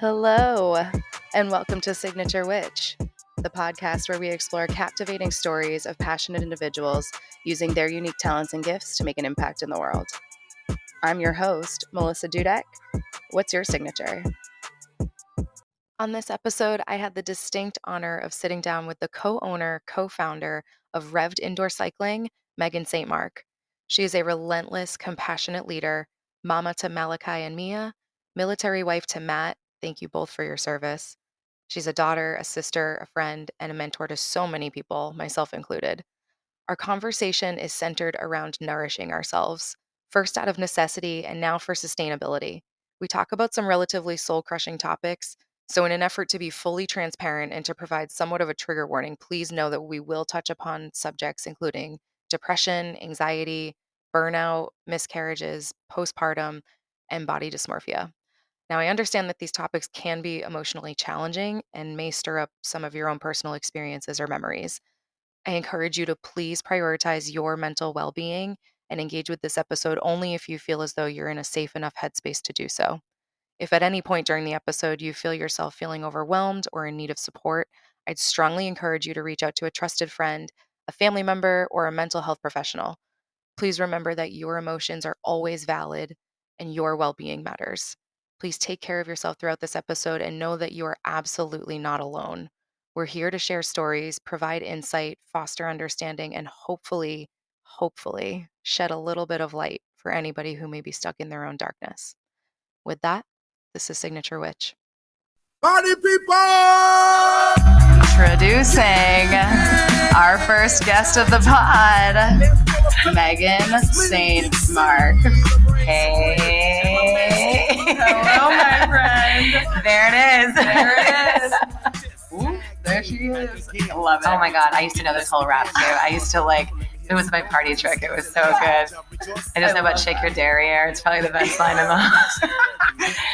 Hello, and welcome to Signature Witch, the podcast where we explore captivating stories of passionate individuals using their unique talents and gifts to make an impact in the world. I'm your host, Melissa Dudek. What's your signature? On this episode, I had the distinct honor of sitting down with the co owner, co founder of Rev'd Indoor Cycling, Meaghan St. Marc. She is a relentless, compassionate leader, mama to Malachi and Mia, military wife to Matt. Thank you both for your service. She's a daughter, a sister, a friend, and a mentor to so many people, myself included. Our conversation is centered around nourishing ourselves, first out of necessity and now for sustainability. We talk about some relatively soul crushing topics. So, in an effort to be fully transparent and to provide somewhat of a trigger warning, please know that we will touch upon subjects including depression, anxiety, burnout, miscarriages, postpartum, and body dysmorphia. Now, I understand that these topics can be emotionally challenging and may stir up some of your own personal experiences or memories. I encourage you to please prioritize your mental well being and engage with this episode only if you feel as though you're in a safe enough headspace to do so. If at any point during the episode you feel yourself feeling overwhelmed or in need of support, I'd strongly encourage you to reach out to a trusted friend, a family member, or a mental health professional. Please remember that your emotions are always valid and your well being matters. Please take care of yourself throughout this episode and know that you are absolutely not alone. We're here to share stories, provide insight, foster understanding, and hopefully, hopefully, shed a little bit of light for anybody who may be stuck in their own darkness. With that, this is Signature Witch. Party people! Introducing our first guest of the pod, Meaghan St. Marc. Hey. Hello, my friend. There it is. There it is. Ooh, there she is. I love it. Oh my God. I used to know this whole rap too. I used to like, it was my party trick. It was so good. I just know about Shake Your Derriere. It's probably the best line in the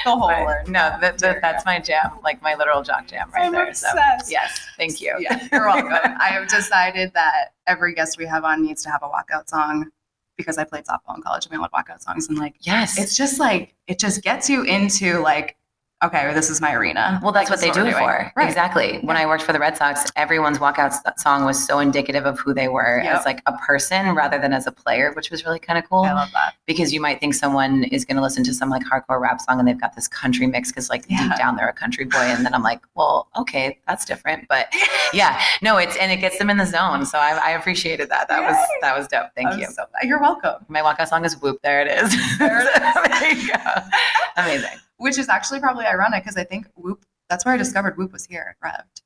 the whole But word. No, that, that, that's my jam, like my literal jock jam right I'm there. So, obsessed. yes, thank you. Yeah, you're welcome. I have decided that every guest we have on needs to have a walkout song because I played softball in college and we love walkout songs and like Yes. it's just like it just gets you into like okay, or this is my arena. Uh-huh. Well, that's Like, what they do it for. Right. Exactly. When I worked for the Red Sox, everyone's walkout song was so indicative of who they were Yep. as like a person rather than as a player, which was really kind of cool. I love that. because you might think someone is going to listen to some like hardcore rap song and they've got this country mix because like Yeah. deep down they're a country boy and then i'm like well okay that's different but yeah no it's and it gets them in the zone so i, I appreciated that that was that was dope thank I'm you so- you're welcome. my walkout song is whoop there it is There it is. there you go amazing Which is actually probably ironic because I think Whoop. That's where I discovered Whoop was here at Rev'd.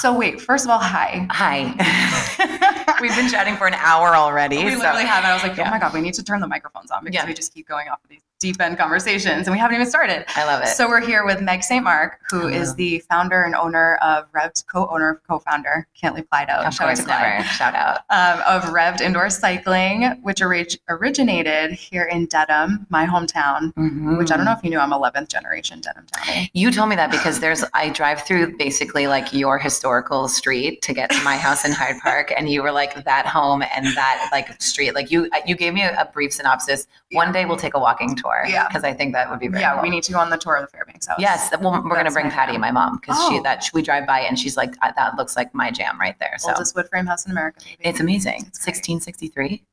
So wait, first of all, hi. hi we've been chatting for an hour already We so literally have. I was like, oh Yeah. oh my god, we need to turn the microphones on because Yeah. we just keep going off of these deep end conversations and we haven't even started. i love it So we're here with Meg St. Marc, who is the founder and owner of Rev'd, co-owner, co-founder, can't leave Clyde of Shout out course to never shout out Um, of Rev'd Indoor Cycling, which orig- originated here in Dedham, my hometown. Which I don't know if you knew, I'm 11th generation Dedham County. You told me that because there's I drive through basically like your historical street to get to my house in Hyde Park, and you were like that home and that like street. Like you you gave me a, a brief synopsis. One day we'll take a walking tour. Yeah. because I think that would be very Yeah, cool. we need to go on the tour of the Fairbanks house. Yes, well, we're gonna bring Patty, jam. my mom, because she Oh. that we drive by and she's like "Uh, that looks like my jam right there. So Oldest wood frame house in America. Baby. it's amazing. It's great. 1663,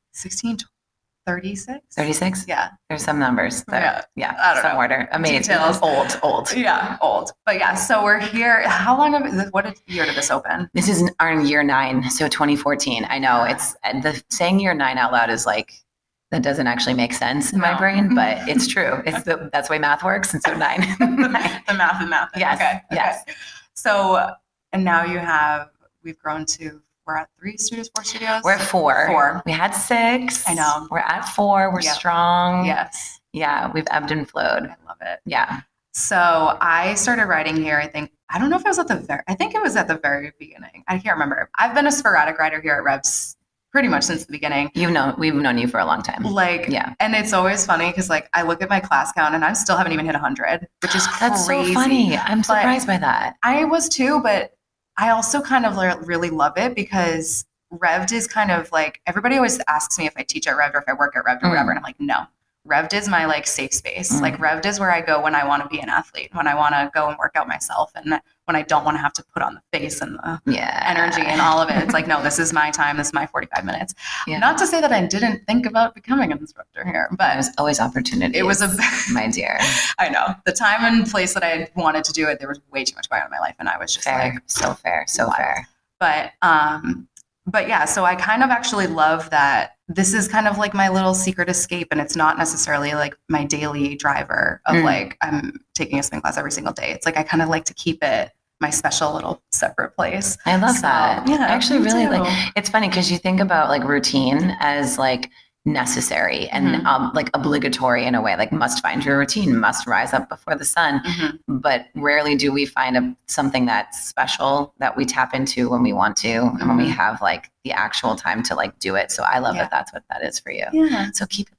1636? 36. Yeah. There's some numbers. That, yeah, I don't some know. order. Amazing. Details. Old, old. Yeah, old. But yeah, so we're here. How long have what year did this open? This is our year nine, so 2014. I know it's the saying year nine out loud is like that doesn't actually make sense in my brain, but it's true. It's the that's the way math works, and so nine. Nine. the math and math. Yes, Okay. yes. Okay. So, and now you have, we've grown to, we're at three studios, four studios? We're at four. Four. We had six. I know. We're at four. We're strong. Yes. Yeah, we've ebbed and flowed. I love it. Yeah. So I started writing here, I think, I don't know if it was at the very, I think it was at the very beginning. I can't remember. I've been a sporadic writer here at Revs pretty much since the beginning. You've known we've known you for a long time. Like, Yeah. and it's always funny because like I look at my class count and I still haven't even hit 100, which is That's crazy. so funny. I'm surprised by that. I was too, but I also kind of le- really love it because Rev'd is kind of like everybody always asks me if I teach at Rev'd or if I work at Rev'd or Mm. whatever, and I'm like, no. Rev'd is my like safe space. Mm. Like Rev'd is where I go when I want to be an athlete, when I want to go and work out myself, and when I don't want to have to put on the face and the Yeah. energy and all of it. It's like, no, this is my time. This is my 45 minutes. Yeah. Not to say that I didn't think about becoming an instructor here, but it was always opportunity. it was a, my dear. I know the time and place that I wanted to do it, there was way too much going on in my life. And I was just Fair. like, so fair. So Wild. fair. but, um, but yeah, so I kind of actually love that this is kind of like my little secret escape and it's not necessarily like my daily driver of Mm. like I'm taking a spin class every single day. It's like I kind of like to keep it my special little separate place. I love So, that. yeah, I actually really too. like it's funny because you think about like routine as like necessary and Mhm. um, like obligatory in a way, like must find your routine, must rise up before the sun. Mhm. But rarely do we find a, something that's special that we tap into when we want to and when we Mhm. have like the actual time to like do it. So I love Yeah. that that's what that is for you. Yeah, So keep it.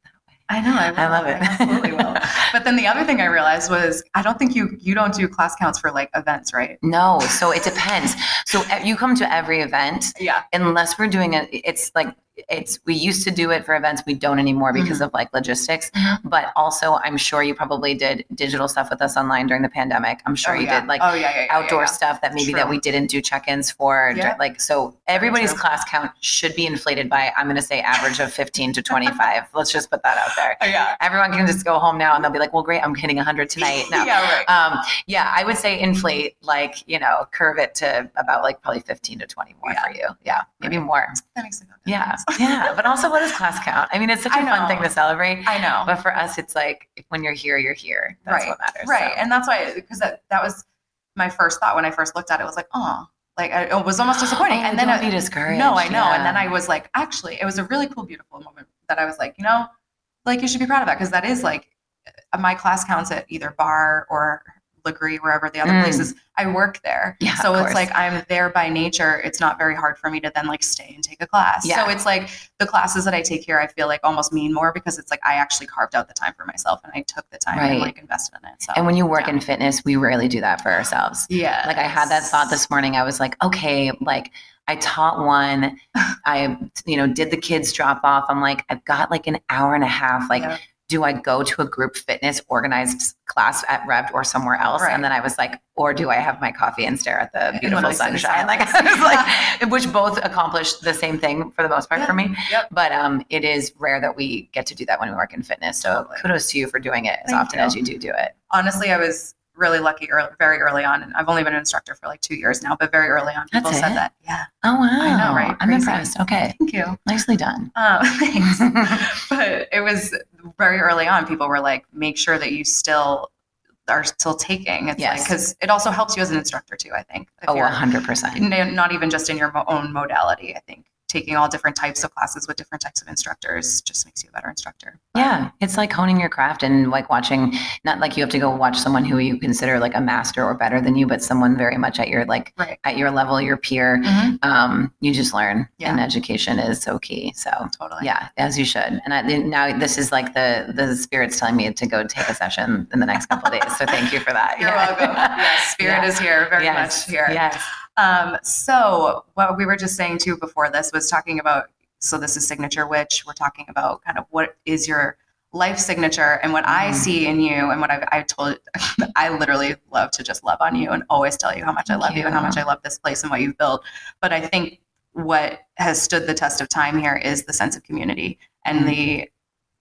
I know. I. I love it. I absolutely will. But then the other thing I realized was I don't think you you don't do class counts for like events, right? no, so it depends. So you come to every event Yeah. unless we're doing it it's like it's we used to do it for events we don't anymore because of like logistics Mhm. but also i'm sure you probably did digital stuff with us online during the pandemic i'm sure oh, you yeah. did like oh yeah, yeah, outdoor stuff that maybe True. that we didn't do check-ins for Yeah. like so everybody's true. class count should be inflated by i'm going to say average of 15 to 25 let's just put that out there Oh, yeah. everyone can just go home now and they'll be like well great i'm hitting 100 tonight no yeah. Right. um, yeah, I would say inflate, like, you know, curve it to about like probably 15 to 20 more for you. Yeah, maybe more. that makes me Yeah. Yeah. But also, what does class count? I mean, it's such a fun thing to celebrate. I know. But for us, it's like when you're here, you're here. That's Right, what matters. right. So. And that's why because that that was my first thought when I first looked at it. Was like, oh, like I, it was almost disappointing. Oh, and then I, be discouraged. no, I know. And then I was like, actually, it was a really cool, beautiful moment that I was like, you know, like you should be proud of that because that is like uh, my class counts at either bar or Lagree, wherever the other Mm. places. I work there. Yeah, so it's like I'm there by nature. It's not very hard for me to then like stay and take a class. Yeah. So it's like the classes that I take here, I feel like almost mean more because it's like I actually carved out the time for myself and I took the time Right. and like invested in it. So And when you work yeah. in fitness, we rarely do that for ourselves. yeah, Like I had that thought this morning. I was like, okay, like I taught one, I, you know, did the kids drop off. I'm like, I've got like an hour and a half. Like, Yeah. Do I go to a group fitness organized class at Rev'd or somewhere else? Right. And then I was like, or do I have my coffee and stare at the beautiful when I sit in sunshine? Like. I was like, which both accomplished the same thing for the most part for me. Yep. But um, it is rare that we get to do that when we work in fitness. So Totally. kudos to you for doing it as Thank often you. as you do do it. honestly, I was really lucky early, very early on. And I've only been an instructor for like two years now, but very early on, people That's said it? that. Yeah, Oh wow! I know, right? I'm Crazy. impressed. Okay, thank you. nicely done. Um, thanks. but it was very early on. People were like, make sure that you still are still taking. It's Yes. like because it also helps you as an instructor too. I think. Oh, you're- 100 percent. not even just in your own modality. I think taking all different types of classes with different types of instructors just makes you a better instructor. But- Yeah, it's like honing your craft and like watching. Not like you have to go watch someone who you consider like a master or better than you, but someone very much at your like Right. at your level, your peer. Mhm. Um, you just learn, Yeah. and education is so key. So Totally. yeah, as you should. And I, now this is like the the spirit's telling me to go take a session in the next couple of days. So thank you for that. You're Yeah. welcome. Yes, spirit Yeah. is here, very yes. much here. Yes. Um, so what we were just saying too before this was talking about. So this is signature witch. We're talking about kind of what is your life signature and what I Mhm. see in you and what I've, I told. I literally love to just love on you and always tell you how much I love you. and how much I love this place and what you've built. But I think what has stood the test of time here is the sense of community and Mhm. the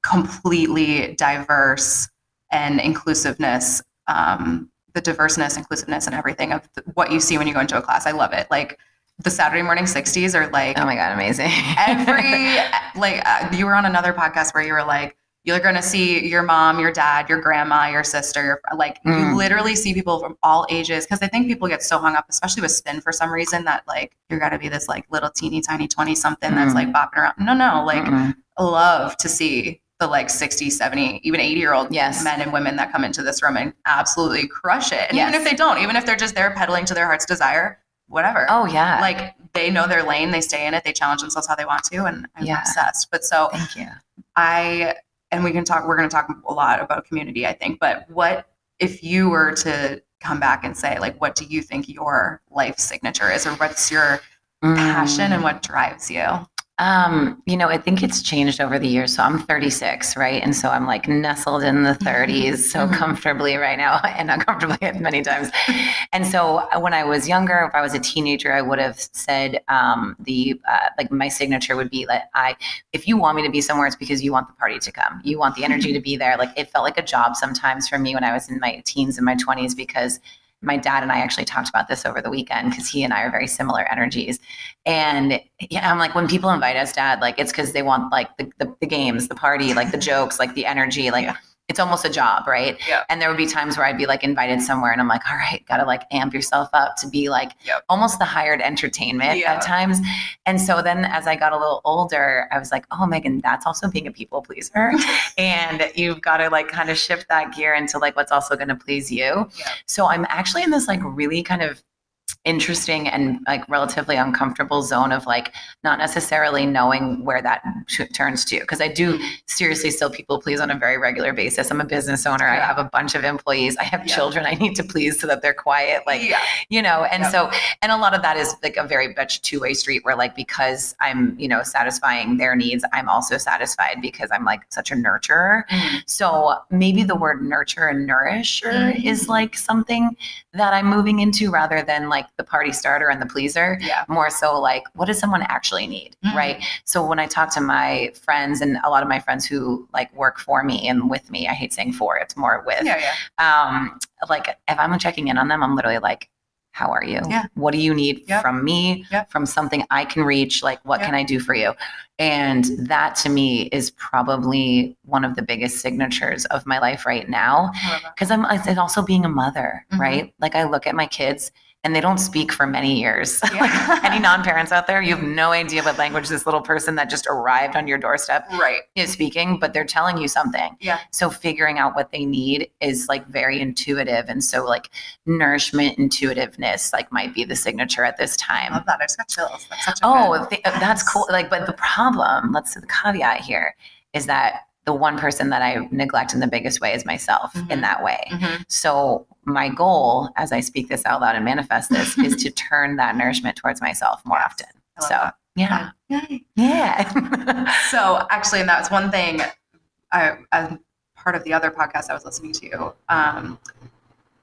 completely diverse and inclusiveness um, the diverseness inclusiveness and everything of what you see when you go into a class i love it like the saturday morning 60s are like Oh my god, amazing. every like uh, you were on another podcast where you were like you're going to see your mom your dad your grandma your sister your, like Mm. you literally see people from all ages because i think people get so hung up especially with spin for some reason that like you're got to be this like little teeny tiny 20 something that's Mm. like bopping around no no like Mm-mm. love to see the like 60 70 even 80 year old Yes. men and women that come into this room and absolutely crush it and Yes. even if they don't even if they're just there pedaling to their heart's desire whatever Oh yeah. like they know their lane they stay in it they challenge themselves how they want to and i'm Yeah. obsessed but so thank you. i and we can talk we're going to talk a lot about community i think but what if you were to come back and say like what do you think your life signature is or what's your passion Mm. and what drives you Um, you know, I think it's changed over the years. So I'm 36, right? And so I'm like nestled in the 30s so Mhm. comfortably right now and uncomfortably at many times. And so uh, when I was younger, if I was a teenager, I would have said um, the uh, like my signature would be like I, if you want me to be somewhere, it's because you want the party to come. You want the energy to be there. Like it felt like a job sometimes for me when I was in my teens and my 20s because my dad and I actually talked about this over the weekend because he and I are very similar energies. And yeah, I'm like, when people invite us, dad, like it's because they want like the, the, the games, the party, like the jokes, like the energy, like it's almost a job, right? Yeah. And there would be times where I'd be like invited somewhere and I'm like, all right, gotta like amp yourself up to be like Yep. almost the hired entertainment Yeah. at times. And so then as I got a little older, I was like, oh, Meaghan, that's also being a people pleaser. and you've got to like kind of shift that gear into like what's also going to please you. Yeah. So I'm actually in this like really kind of interesting and like relatively uncomfortable zone of like not necessarily knowing where that turns to because I do Mm-hmm. seriously still people please on a very regular basis. I'm a business owner. I have a bunch of employees. I have Yeah. children I need to please so that they're quiet. Like yeah. you know and so and a lot of that is like a very much two-way street where like because i'm you know satisfying their needs i'm also satisfied because i'm like such a nurturer Mhm. so maybe the word nurture and nourisher Mhm. is like something that i'm moving into rather than like the party starter and the pleaser Yeah. more so like what does someone actually need Mhm. right so when i talk to my friends and a lot of my friends who like work for me and with me i hate saying for it's more with Yeah. Yeah. um like if i'm checking in on them i'm literally like how are you Yeah. what do you need Yep. from me Yep. from something i can reach like what Yep. can i do for you and that to me is probably one of the biggest signatures of my life right now I love that. because i'm and also being a mother Mhm. right like i look at my kids and they don't speak for many years Yeah. like any non-parents out there you have no idea what language this little person that just arrived on your doorstep Right. is speaking but they're telling you something Yeah. so figuring out what they need is like very intuitive and so like nourishment intuitiveness like might be the signature at this time. I love that. I just got chills. That's oh th- that's cool like but the problem let's do the caveat here is that the one person that i neglect in the biggest way is myself in Mhm. that way Mhm. so my goal as i speak this out loud and manifest this is to turn that nourishment towards myself more Yes. often so that. yeah Yay. yeah So actually, and that's one thing. I, as part of the other podcast I was listening to, um,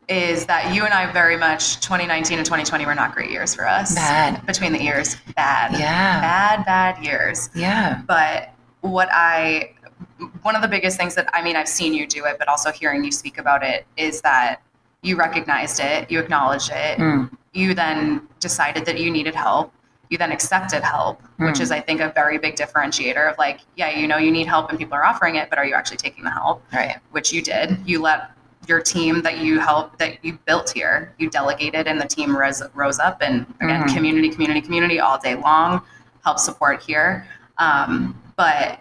is that you and I very much 2019 and 2020 were not great years for us. Bad. between the ears, bad, yeah bad, bad years. yeah But what I, one of the biggest things that I mean, I've seen you do it, but also hearing you speak about it is that you recognized it, you acknowledged it, Mm. you then decided that you needed help you then accepted help which Mm. is i think a very big differentiator of like yeah you know you need help and people are offering it but are you actually taking the help right which you did you let your team that you helped that you built here you delegated and the team rose, rose up and again Mhm. community community community all day long help support here um, but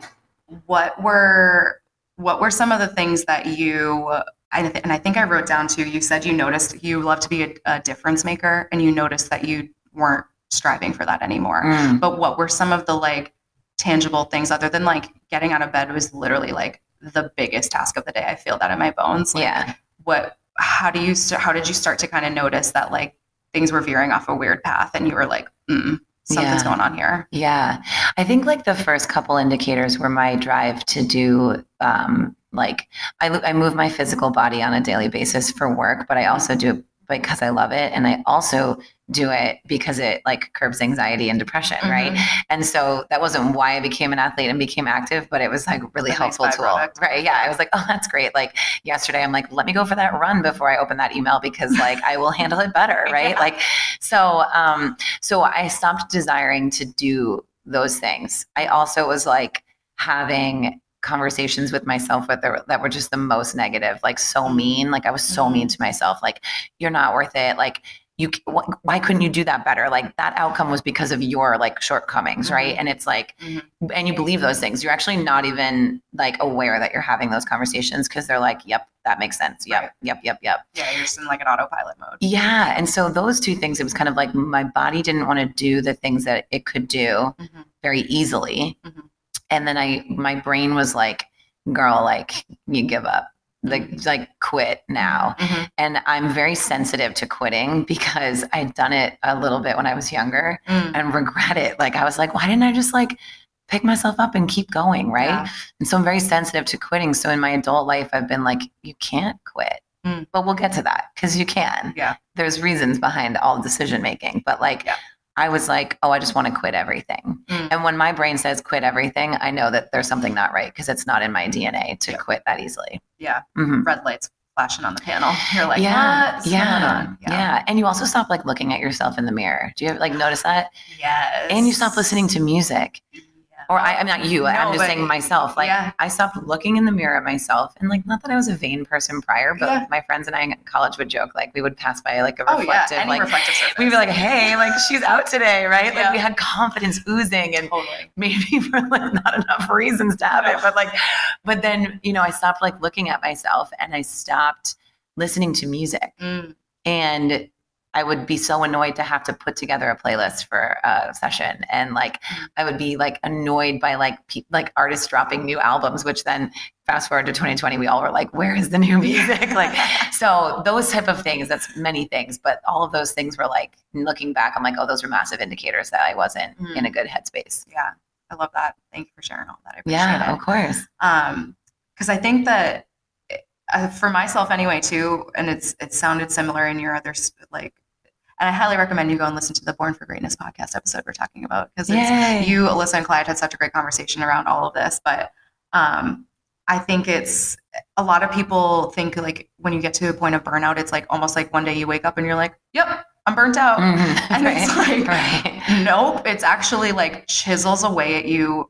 what were what were some of the things that you I th- and I think I wrote down too. You said you noticed you love to be a, a difference maker, and you noticed that you weren't striving for that anymore. Mm. But what were some of the like tangible things other than like getting out of bed was literally like the biggest task of the day. I feel that in my bones. Like, yeah What? How do you? st- How did you start to kind of notice that like things were veering off a weird path, and you were like, mm, something's Yeah. going on here. Yeah. I think like the first couple indicators were my drive to do um like I I move my physical body on a daily basis for work, but I also do it because I love it and I also do it because it like curbs anxiety and depression, right? And so that wasn't why I became an athlete and became active, but it was like really A nice helpful tool. Right. Yeah. I was like, oh, that's great. Like yesterday, I'm like, let me go for that run before I open that email because like I will handle it better. Right. Yeah. Like, so, um, so I stopped desiring to do those things. I also was like having conversations with myself with the, that were just the most negative, like so mean. Like I was so mean to myself. Like you're not worth it. Like you, wh- why couldn't you do that better? Like that outcome was because of your like shortcomings, right? And it's like, Mhm. and you believe those things. You're actually not even like aware that you're having those conversations because they're like, yep, that makes sense. Yep, Right. yep, yep, yep. Yeah, you're just in like an autopilot mode. Yeah. And so those two things, it was kind of like my body didn't want to do the things that it could do Mhm. very easily. And then I, my brain was like, girl, like you give up, like, like quit now. Mhm. And I'm very sensitive to quitting because I'd done it a little bit when I was younger Mm. and regret it. Like I was like, why didn't I just like pick myself up and keep going, right? Yeah. And so I'm very sensitive to quitting. So in my adult life, I've been like, you can't quit. Mm. But we'll get to that because you can. Yeah. There's reasons behind all decision making. But like, Yeah. I was like, oh, I just want to quit everything. Mm. And when my brain says quit everything, I know that there's something not right because it's not in my DNA to Yeah. quit that easily. Yeah. Mhm. Red lights flashing on the panel. You're like, yeah, yeah, going yeah, And you also stop like looking at yourself in the mirror. Do you ever like notice that? Yes. And you stop listening to music. Or I, I'm not you. I'm just saying myself. Like Yeah. I stopped looking in the mirror at myself, and like not that I was a vain person prior, but Yeah. my friends and I in college would joke like we would pass by like a Oh yeah. reflective, like reflective surface. we'd be like, hey, like she's out today, right? Like we had confidence oozing, and totally. maybe for like not enough reasons to have it, but like, but then you know I stopped like looking at myself, and I stopped listening to music Mm. and I would be so annoyed to have to put together a playlist for a session, and like I would be like annoyed by like pe- like artists dropping new albums, which then fast forward to 2020, we all were like, "Where is the new music?" like, so those type of things. That's many things, but all of those things were like looking back, I'm like, "Oh, those were massive indicators that I wasn't Mm. in a good headspace." Yeah. I love that. Thank you for sharing all that. I appreciate Yeah, it. of course. um because i think that uh, for myself anyway too and it's it sounded similar in your others like and i highly recommend you go and listen to the born for greatness podcast episode we're talking about because you alyssa and clyde had such a great conversation around all of this but um i think it's a lot of people think like when you get to a point of burnout it's like almost like one day you wake up and you're like yep i'm burnt out Mhm. and it's like right. nope it's actually like chisels away at you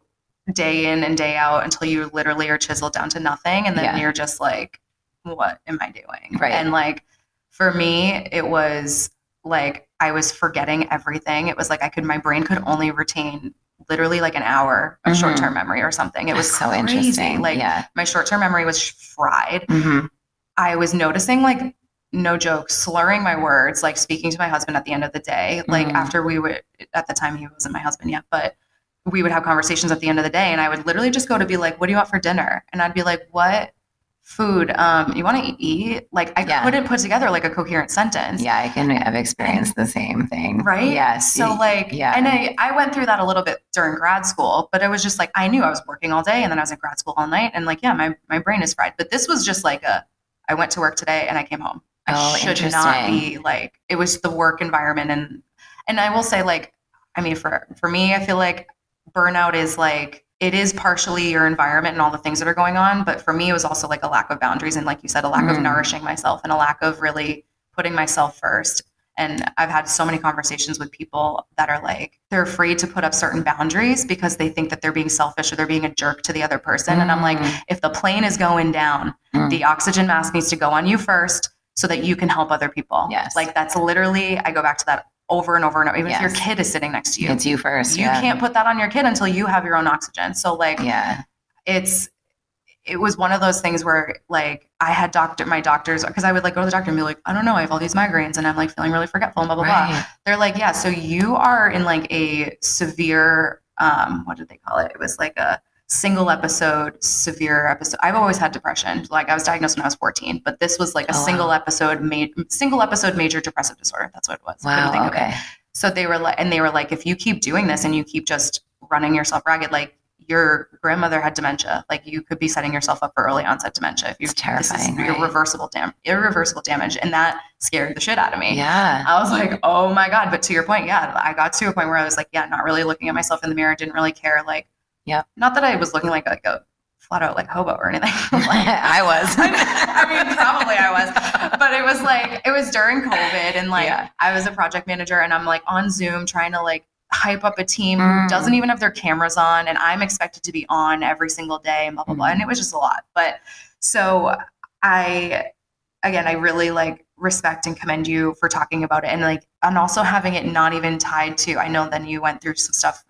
day in and day out until you literally are chiseled down to nothing and then Yeah. you're just like what am i doing Right. and like for me it was like i was forgetting everything it was like i could my brain could only retain literally like an hour of Mhm. short-term memory or something it was so crazy. interesting. like yeah. my short-term memory was fried Mhm. I was noticing like no joke slurring my words like speaking to my husband at the end of the day like Mhm. after we would at the time he wasn't my husband yet but we would have conversations at the end of the day and I would literally just go to be like what do you want for dinner and I'd be like what food um you want to eat like I Yeah. couldn't put together like a coherent sentence Yeah, I can have experienced the same thing. right Yes. so like yeah. and I, I went through that a little bit during grad school but it was just like i knew i was working all day and then i was in grad school all night and like yeah my, my brain is fried but this was just like a i went to work today and i came home i Oh, should not be like it was the work environment and and i will say like i mean for for me i feel like burnout is like it is partially your environment and all the things that are going on but for me it was also like a lack of boundaries and like you said a lack of Mm. nourishing myself and a lack of really putting myself first and i've had so many conversations with people that are like they're afraid to put up certain boundaries because they think that they're being selfish or they're being a jerk to the other person and i'm like Mm. if the plane is going down Mm. the oxygen mask needs to go on you first so that you can help other people Yes. like that's literally i go back to that over and over and over even if your kid is sitting next to you it's you first. you yeah. can't put that on your kid until you have your own oxygen so like Yeah. it's it was one of those things where like I had doctor my doctors because I would like go to the doctor and be like, I don't know, I have all these migraines and I'm like feeling really forgetful and blah blah blah. They're like, yeah, so you are in like a severe um what did they call it? It was like a single episode severe episode. I've always had depression. Like I was diagnosed when I was 14, but this was like a Oh, wow. single episode ma- single episode major depressive disorder. That's what it was. Wow. Okay. So they were like, and they were like, if you keep doing this and you keep just running yourself ragged, like your grandmother had dementia, like you could be setting yourself up for early onset dementia if you It's terrifying, right? irreversible dam- irreversible damage, and that scared the shit out of me. Yeah. I was like, oh my god. But to your point, yeah, I got to a point where I was like, yeah, not really looking at myself in the mirror, didn't really care. Like, Yep. not that I was looking like like a flat out like hobo or anything. I was. I mean, probably I was, but it was like it was during COVID, and like Yeah. I was a project manager, and I'm like on Zoom trying to like hype up a team Mm. who doesn't even have their cameras on, and I'm expected to be on every single day, and blah blah blah, Mm. and it was just a lot. But so I, again, I really like respect and commend you for talking about it, and like and also having it not even tied to. I know then you went through some stuff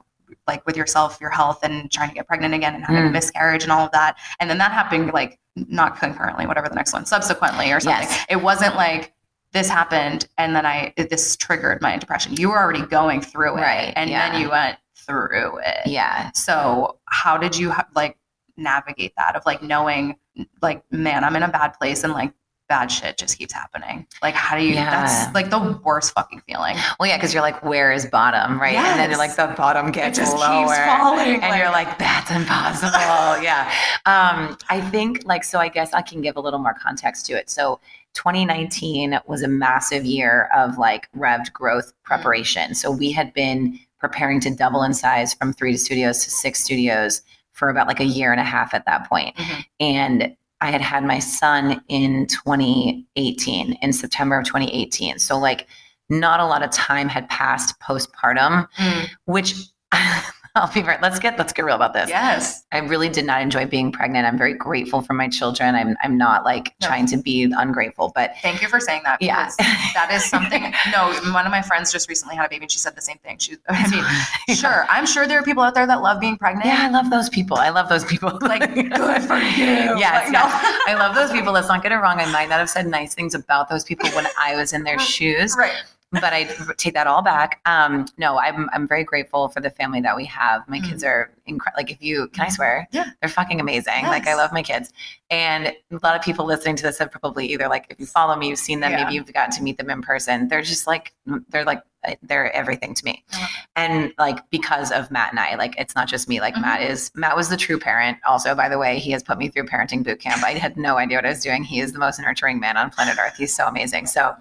like with yourself, your health, and trying to get pregnant again, and having a Mm. miscarriage and all of that, and then that happened like not concurrently, whatever the next one, subsequently or something. Yes. It wasn't like this happened and then I this triggered my depression. You were already going through it, Right, And yeah. then you went through it. yeah. So how did you like navigate that of like knowing like man, I'm in a bad place and like bad shit just keeps happening. Like, how do you? Yeah. That's like the worst fucking feeling. Well, yeah, because you're like, where is bottom, right? And then you're like, the bottom gets just keeps falling, and you're like- like, that's impossible. yeah. Um, I think like so. I guess I can give a little more context to it. So. 2019 was a massive year of like Rev'd growth preparation. So we had been preparing to double in size from three studios to six studios for about like a year and a half at that point. Mhm. And I had had my son in 2018, in September of 2018. So, like, not a lot of time had passed postpartum, Mm. which I'll be right. Let's get let's get real about this. Yes. I really did not enjoy being pregnant. I'm very grateful for my children. I'm I'm not like No. trying to be ungrateful, but Thank you for saying that. Yeah. that is something. No, one of my friends just recently had a baby, and she said the same thing. She, I mean, sure, I'm sure there are people out there that love being pregnant. Yeah, I love those people. I love those people. Like, good for you. Yes, Like, no. I love those people. Let's not get it wrong. I might not have said nice things about those people when I was in their shoes, Right. But I take that all back. Um, no, I'm I'm very grateful for the family that we have. My kids are incredible. Like, if you can I swear, Mm-hmm. Yeah. they're fucking amazing. Like, I love my kids, and a lot of people listening to this have probably either like if you follow me, you've seen them, Yeah. maybe you've gotten to meet them in person. They're just like they're like they're everything to me love and like because of Matt and I, like it's not just me. Like Mhm. Matt is Matt was the true parent. Also, by the way, he has put me through parenting boot camp. I had no idea what I was doing. He is the most nurturing man on planet Earth. He's so amazing. So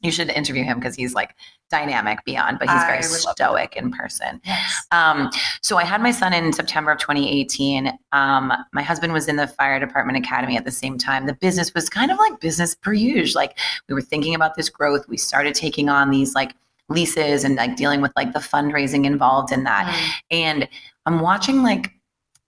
you should interview him because he's like dynamic beyond, but he's very would love to. stoic in person. Yes. Um, so I had my son in September of 2018. Um, my husband was in the fire department academy at the same time. The business was kind of like business per usual. Like we were thinking about this growth. We started taking on these like leases and like dealing with like the fundraising involved in that. Mm. And I'm watching like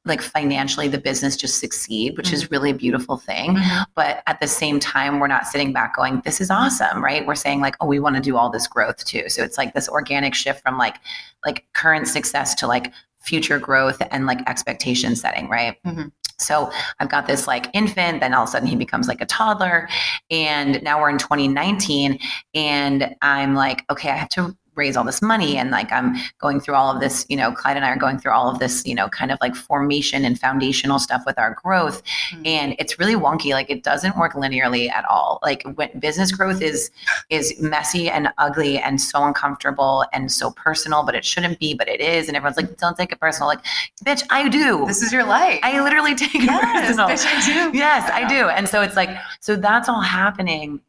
like financially the business just succeed, which is really a beautiful thing. Mhm. but at the same time we're not sitting back going this is awesome right? We're saying like oh we want to do all this growth too. So it's like this organic shift from like like current success to like future growth and like expectation setting right? Mhm. so i've got this like infant then all of a sudden he becomes like a toddler and now we're in 2019 and i'm like okay i have to raise all this money and like i'm going through all of this you know clyde and i are going through all of this you know kind of like formation and foundational stuff with our growth. Mhm. and it's really wonky like it doesn't work linearly at all. Like when business growth is is messy and ugly and so uncomfortable and so personal but it shouldn't be but it is and everyone's like don't take it personal. Like bitch i do. This is your life. i literally take it yes, personal. bitch, I do. yes i do. And so it's like so that's all happening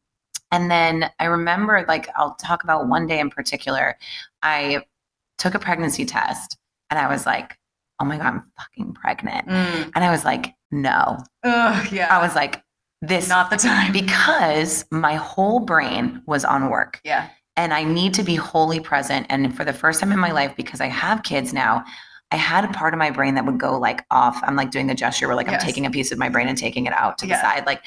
and then i remember like i'll talk about one day in particular i took a pregnancy test and i was like oh my god i'm fucking pregnant Mm. and i was like no Ugh, yeah. i was like this not the time. because my whole brain was on work yeah. and I need to be wholly present. And for the first time in my life, because I have kids now, I had a part of my brain that would go like off. I'm like doing the gesture where like Yes. I'm taking a piece of my brain and taking it out to Yeah. the side. Like,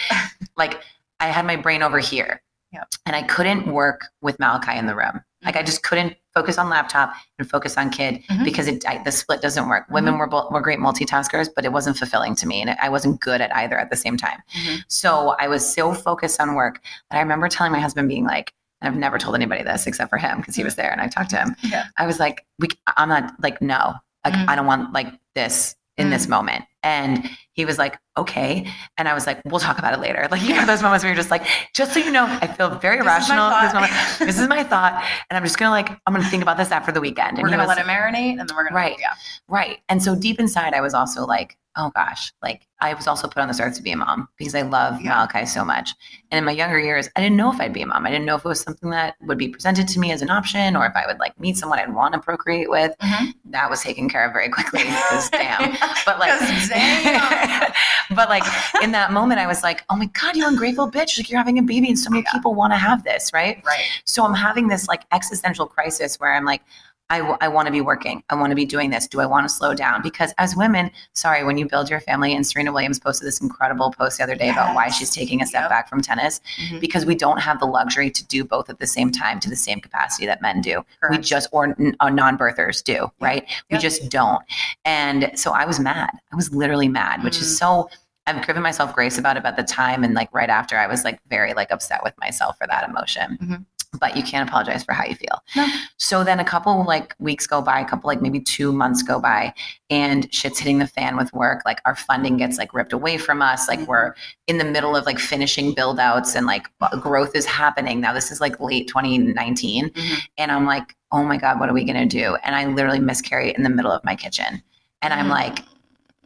like I had my brain over here. Yep. And I couldn't work with Malachi in the room. Like I just couldn't focus on laptop and focus on kid Mhm. because it I, the split doesn't work. Women were both were great multitaskers, but it wasn't fulfilling to me, and I wasn't good at either at the same time. Mhm. So I was so focused on work that I remember telling my husband, being like, and I've never told anybody this except for him because he was there and I talked to him. Yeah. I was like, we, I'm not like, no, like Mm. I don't want like this in this moment. And he was like, okay. And I was like, we'll talk about it later. Like, you know, those moments where you're just like, just so you know, I feel very This is rational. at This, moment. this is my thought. And I'm just going to like, I'm going to think about this after the weekend. And We're he gonna let it marinate, and then we're gonna Right. Yeah. Right. And so deep inside, I was also like, oh gosh, like I was also put on this earth to be a mom because I love Yeah. Malachi so much. And in my younger years, I didn't know if I'd be a mom. I didn't know if it was something that would be presented to me as an option or if I would like meet someone I'd want to procreate with. Mhm. That was taken care of very quickly because damn. But like, damn. but like in that moment, I was like, oh my God, you ungrateful bitch. Like you're having a baby and so many Yeah. people want to have this, right? Right. So I'm having this like existential crisis where I'm like, I, want to be working. I want to be doing this. Do I want to slow down? Because as women, sorry, when you build your family, and Serena Williams posted this incredible post the other day about why she's taking a step Yep. back from tennis Mhm. because we don't have the luxury to do both at the same time to the same capacity that men do. We just, or n- uh, non birthers do, right? We Yep. just don't. And so I was mad. I was literally mad, which Mm. is so. I've given myself grace about it at the time, and like right after, I was like very like upset with myself for that emotion. Mhm. But you can't apologize for how you feel. No. So then a couple like weeks go by, a couple like maybe two months go by, and shit's hitting the fan with work. Like our funding gets like ripped away from us. Like we're in the middle of like finishing build outs and like growth is happening. Now this is like late 2019. Mhm. And I'm like, oh my God, what are we gonna do? And I literally miscarry in the middle of my kitchen. And I'm Mm. like,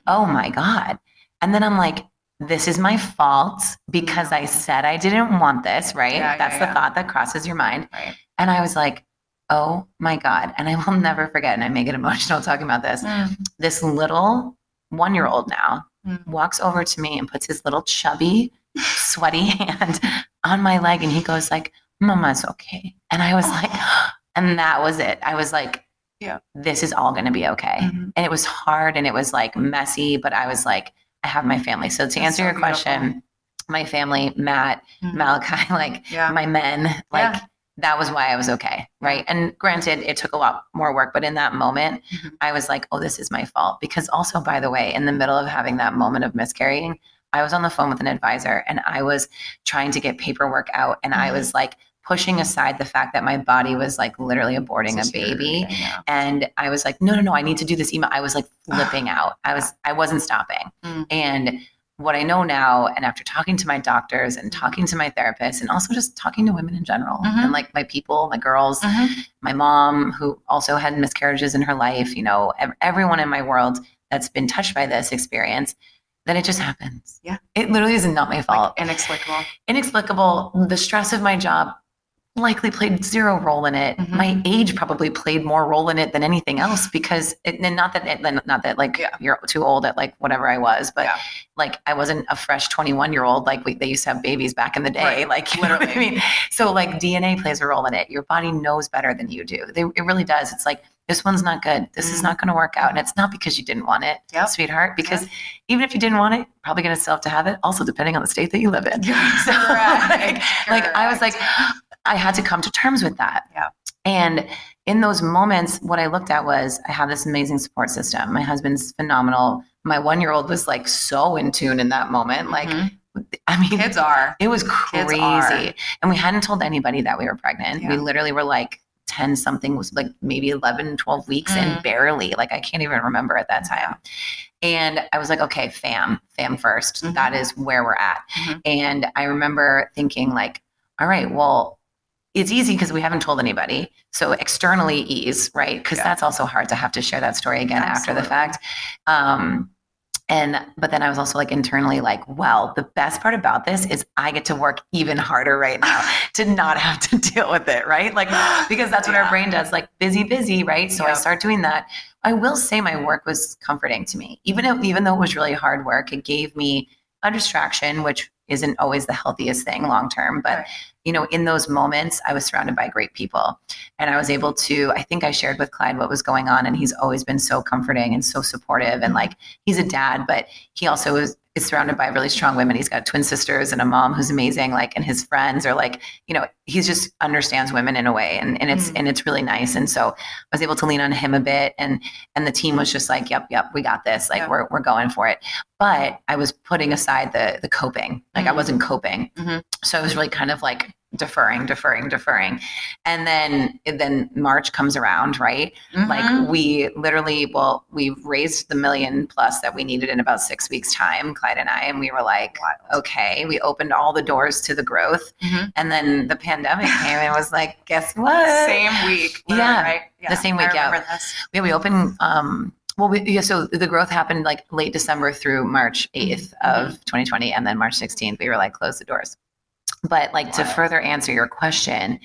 oh my God. And then I'm like, this is my fault because I said I didn't want this, right? Yeah, yeah, That's the yeah. thought that crosses your mind. Right. And I was like, oh my God. And I will never forget, and I may get emotional talking about this. This little one year old now Mm. walks over to me and puts his little chubby, sweaty hand on my leg and he goes like, Mama's okay. And I was like, and that was it. I was like, Yeah. this is all gonna be okay. Mhm. And it was hard and it was like messy, but I was like, I have my family. So to That's answer so your question, my family, Matt, Mhm. Malachi, like Yeah. my men, like Yeah. that was why I was okay. Right. And granted, it took a lot more work, but in that moment, Mhm. I was like, oh, this is my fault. Because also, by the way, in the middle of having that moment of miscarrying, I was on the phone with an advisor and I was trying to get paperwork out. And I Mhm. was like pushing aside the fact that my body was like literally aborting a baby. yeah. And I was like, no, no, no, I need to do this email. I was like flipping out. I was, I wasn't stopping. Mm. And what I know now, and after talking to my doctors and talking to my therapist, and also just talking to women in general, Mhm. and like my people, my girls, Mhm. my mom, who also had miscarriages in her life, you know, ev- everyone in my world that's been touched by this experience, then it just happens. Yeah. It literally is not my fault. Like inexplicable. Inexplicable. The stress of my job likely played zero role in it. Mhm. My age probably played more role in it than anything else because it, and not that it, not that like Yeah. you're too old at like whatever I was, but Yeah. like I wasn't a fresh 21 year old like we, they used to have babies back in the day. Right. Like what I Literally. mean, so like DNA plays a role in it. Your body knows better than you do. They, it really does. It's like this one's not good. This is Mhm. not going to work out, and it's not because you didn't want it, Yep. sweetheart. Because even if you didn't want it, probably going to still have to have it. Also, depending on the state that you live in. So, like, like I was like, I had to come to terms with that. Yeah. And in those moments, what I looked at was I have this amazing support system. My husband's phenomenal. My one year old was like so in tune in that moment. Like, Mhm. I mean, kids are. it was crazy. And we hadn't told anybody that we were pregnant. We literally were like 10 something was like maybe 11, 12 weeks and Mm. barely. Like I can't even remember at that time. And I was like, okay, fam, fam 1st Mhm. That is where we're at. Mhm. And I remember thinking like, all right, well, it's easy because we haven't told anybody. So externally ease, right? Because Yeah. that's also hard to have to share that story again after the fact. Um, and but then I was also like internally like, well, the best part about this is I get to work even harder right now to not have to deal with it, right? Like because that's what Yeah. our brain does, like busy, busy, right? So I start doing that. I will say my work was comforting to me, even if, even though it was really hard work. It gave me a distraction, which isn't always the healthiest thing long term, but Right. you know, in those moments, I was surrounded by great people. And I was able to, I think I shared with Clyde what was going on. And he's always been so comforting and so supportive. And mm-hmm. like, he's a dad, but he also is, is surrounded by really strong women. He's got twin sisters and a mom who's amazing. Like, and his friends are like, you know, he's just understands women in a way. And, and it's, Mm. and it's really nice. And so I was able to lean on him a bit. And, and the team was just like, yep, yep, we got this. Like, Yeah. we're, we're going for it. But I was putting aside the, the coping. Like, I Mhm. wasn't coping. Mhm. So I was really kind of like, deferring, deferring, deferring. And then then March comes around, right? Mhm. Like we literally, well, we raised the million plus that we needed in about six weeks' time, Clyde and I, and we were like, okay, we opened all the doors to the growth. Mhm. And then the pandemic came and was like, guess what? Same week. Yeah. Right? The same week, yeah. this. Yeah, we opened um well we, yeah, so the growth happened like late December through March 8th Mm-hmm. of 2020 and then March 16th we were like close the doors. But like to further answer your question,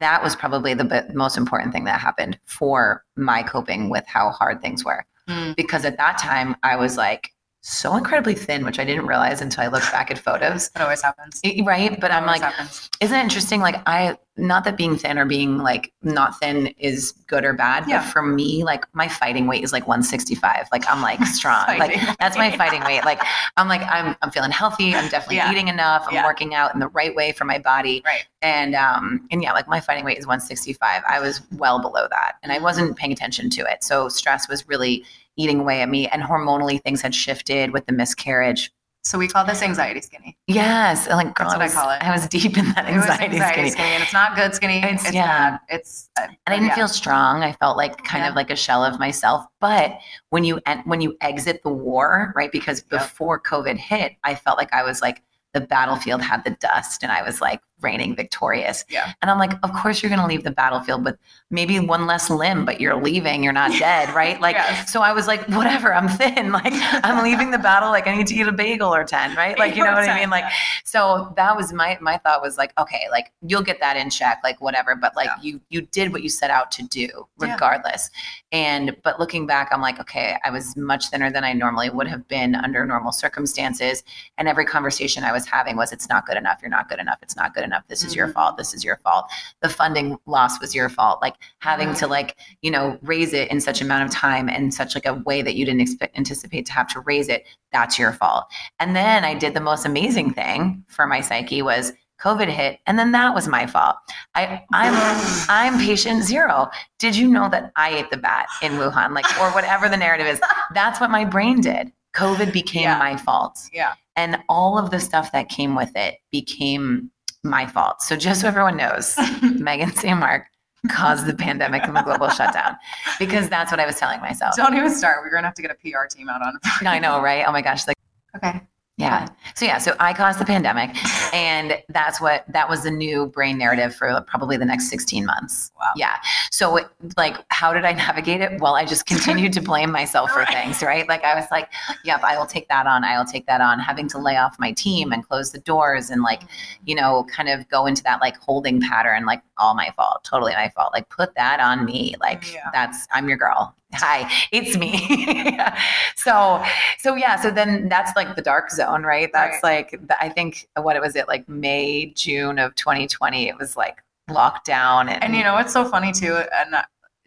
that was probably the bit, most important thing that happened for my coping with how hard things were. Mm. Because at that time I was like so incredibly thin, which I didn't realize until I looked back at photos. It always happens. I- Right. But I'm like, happens. isn't it interesting? Like I, not that being thin or being like not thin is good or bad, Yeah. but for me, like my fighting weight is like 165. Like I'm like strong. like that's my fighting weight. Like I'm like I'm I'm feeling healthy. I'm definitely Yeah. eating enough. I'm Yeah. working out in the right way for my body. Right. And um and yeah, like my fighting weight is 165. I was well below that, and I wasn't paying attention to it. So stress was really eating away at me, and hormonally things had shifted with the miscarriage So we call this anxiety skinny. Yes, like girl, That's what I was, call it. I was deep in that anxiety, anxiety skinny. skinny. and it's not good skinny. It's- It's, yeah. bad. It's uh, and I didn't yeah. feel strong. I felt like kind Yeah. of like a shell of myself. But when you en- when you exit the war, right? Because Yeah. before COVID hit, I felt like I was like the battlefield had the dust, and I was like reigning victorious. Yeah. And I'm like, of course you're going to leave the battlefield with maybe one less limb, but you're leaving. You're not dead, right? Like, Yes. so I was like, whatever. I'm thin. Like, I'm leaving the battle. Like, I need to eat a bagel or ten, right? Like, you know what I mean? Like, so that was my my thought was like, okay, like you'll get that in check, like whatever. But like Yeah. you you did what you set out to do, Yeah. regardless. And but looking back, I'm like, okay, I was much thinner than I normally would have been under normal circumstances. And every conversation I was having was, it's not good enough. You're not good enough. It's not good enough. This is your Mhm. fault. This is your fault. The funding loss was your fault. Like having to like you know raise it in such amount of time and such like a way that you didn't expect anticipate to have to raise it. That's your fault. And then I did the most amazing thing for my psyche was COVID hit, and then that was my fault. I, I'm I'm patient zero. Did you know that I ate the bat in Wuhan, like or whatever the narrative is? That's what my brain did. COVID became Yeah. my fault, Yeah. and all of the stuff that came with it became my fault. So just so everyone knows, Meaghan St. Marc caused the pandemic and the global shutdown because that's what I was telling myself. Don't even start. We're gonna have to get a PR team out on it. I know, right? Oh my gosh, like. Okay. Yeah. So yeah, so I caused the pandemic and that's what that was the new brain narrative for probably the next 16 months. Wow. Yeah. So it, like how did I navigate it? Well, I just continued to blame myself for Right. things, right? Like I was like, yep, I will take that on. I will take that on. Having to lay off my team and close the doors and like, mm-hmm. you know, kind of go into that like holding pattern like all my fault, totally my fault. Like put that on me. Like Yeah. that's I'm your girl. Hi, it's me. so so yeah, so then that's like the dark zone, right? That's like the, I think what it was it like May, June of 2020. It was like lockdown and, And you know what's so funny too, and uh,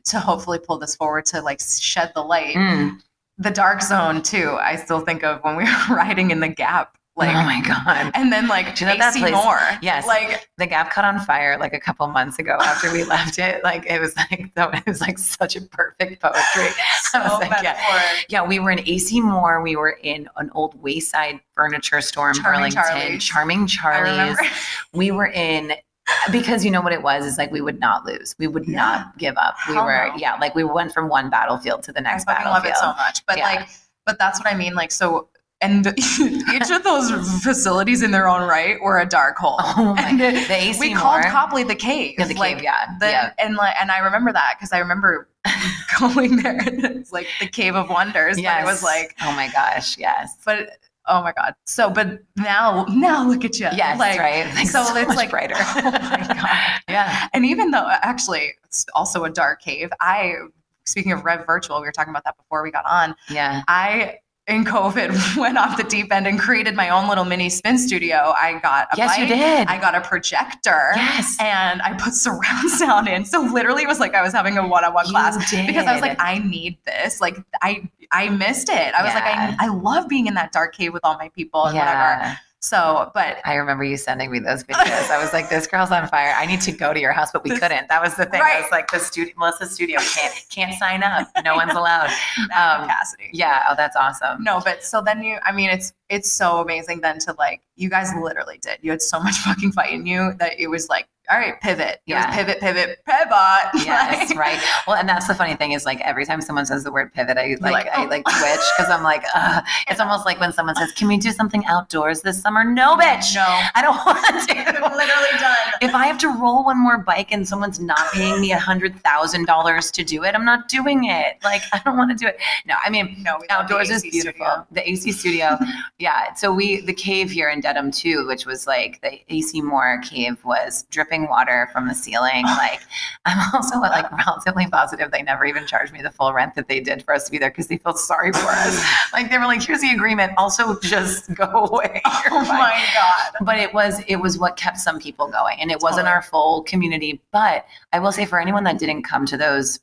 to hopefully pull this forward to like shed the light, Mm. the dark zone too. I still think of when we were riding in the Gap, like, oh my god. and then like Do you know that place- Moore, Yes. like The Gap caught on fire like a couple months ago after we left it. Like it was like so it was like such a perfect poetry. so like, yeah. Yeah, we were in AC Moore. We were in an old Wayside furniture store in Charming Burlington. Charlie's. Charming Charlie's. we were in because you know what it was is like we would not lose. We would Yeah. not give up. We Hell were no. yeah, like we went from one battlefield to the I next I love it so much. But Yeah. like, but that's what I mean. Like, so, and each of those facilities in their own right were a dark hole. Oh my And the AC we Moore. called Copley the cave. yeah, the like, cave, yeah. The, yeah. and like, and I remember that because I remember going there. and It's like the Cave of Wonders. But it was like, Oh my gosh, yes. but oh my god. So, but now, now look at you. Yes, like, right. Like, so so it's like- brighter. Oh my god. yeah. And even though actually it's also a dark cave, I speaking of Rev Virtual, we were talking about that before we got on. Yeah. I in COVID went off the deep end and created my own little mini spin studio. I got a Yes, you did. I got a projector. yes. And I put surround sound in. So literally it was like I was having a one-on-one You class did. because I was like, I need this. Like I I missed it. I was Yeah. like, I, I love being in that dark cave with all my people and whatever. So, but I remember you sending me those videos. I was like, "This girl's on fire. I need to go to your house," but we This- couldn't. That was the thing. I was like, "The studio, Melissa's studio can't can't sign up. No one's allowed." that Um, capacity. Yeah. Oh, that's awesome. No, but so then you, I mean, it's it's so amazing then to like, you guys literally did. You had so much fucking fight in you that it was like, all right, pivot. It Yeah. pivot, pivot, pivot. Yes, Like, right. Well, and that's the funny thing is like every time someone says the word pivot, I like, like, I oh. like twitch because I'm like, Ugh. it's almost like when someone says, "Can we do something outdoors this summer?" No, bitch. No, I don't want to. I'm literally done. If I have to roll one more bike and someone's not paying me a hundred thousand dollars to do it, I'm not doing it. Like I don't want to do it. No, I mean No, outdoors is beautiful. studio. The AC studio, yeah. So we the cave here in Dedham too, which was like the AC Moore cave was dripping water from the ceiling. Like I'm also like relatively positive they never even charged me the full rent that they did for us to be there because they felt sorry for us. Like they were like, here's the agreement. Also, just go away. Oh my god. but it was it was what kept some people going and it wasn't our full community but i will say for anyone that didn't come to those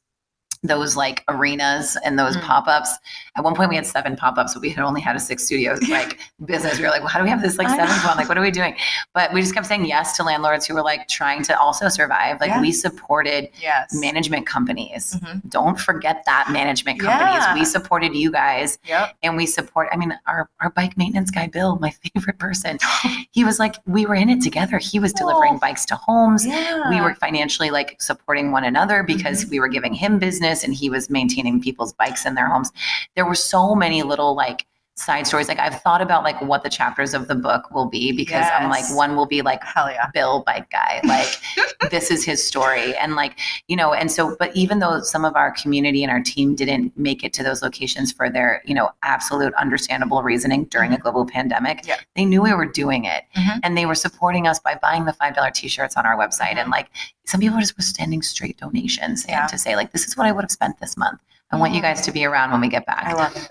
those like arenas and those Mm. pop-ups. At one point we had seven pop-ups, but we had only had a six studios like business. We were like, well, how do we have this like seventh one? Like, what are we doing? But we just kept saying yes to landlords who were like trying to also survive. Like Yeah. we supported Yes. management companies. Mhm. Don't forget that management companies. Yeah. We supported you guys Yep. and we support i mean our, our bike maintenance guy bill my favorite person he was like we were in it together he was delivering Oh. bikes to homes Yeah. we were financially like supporting one another because we were giving him business and he was maintaining people's bikes in their homes. There were so many little like side stories like i've thought about like what the chapters of the book will be because i'm like one will be like Hell yeah. Bill bike guy. Like this is his story. And like, you know, and so, but even though some of our community and our team didn't make it to those locations for their, you know, absolute understandable reasoning during a global pandemic, Mm-hmm. Yeah. they knew we were doing it. Mhm. And they were supporting us by buying the $5 t-shirts on our website. And like some people just were sending straight donations Yeah. and to say like, this is what I would have spent this month. I want you guys to be around when we get back I love it.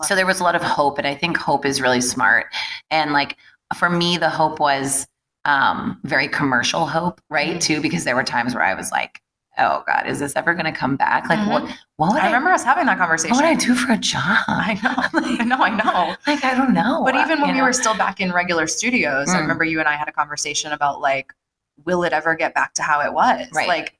I so there was a lot of hope and i think hope is really smart and like for me the hope was um very commercial hope right Mhm. too because there were times where i was like oh god is this ever going to come back like what what would I I, remember us having that conversation. what would i do for a job I know. I know. I know. like i don't know But even when you we know? were still back in regular studios, I Mm. remember you and I had a conversation about like, will it ever get back to how it was? Right. Like,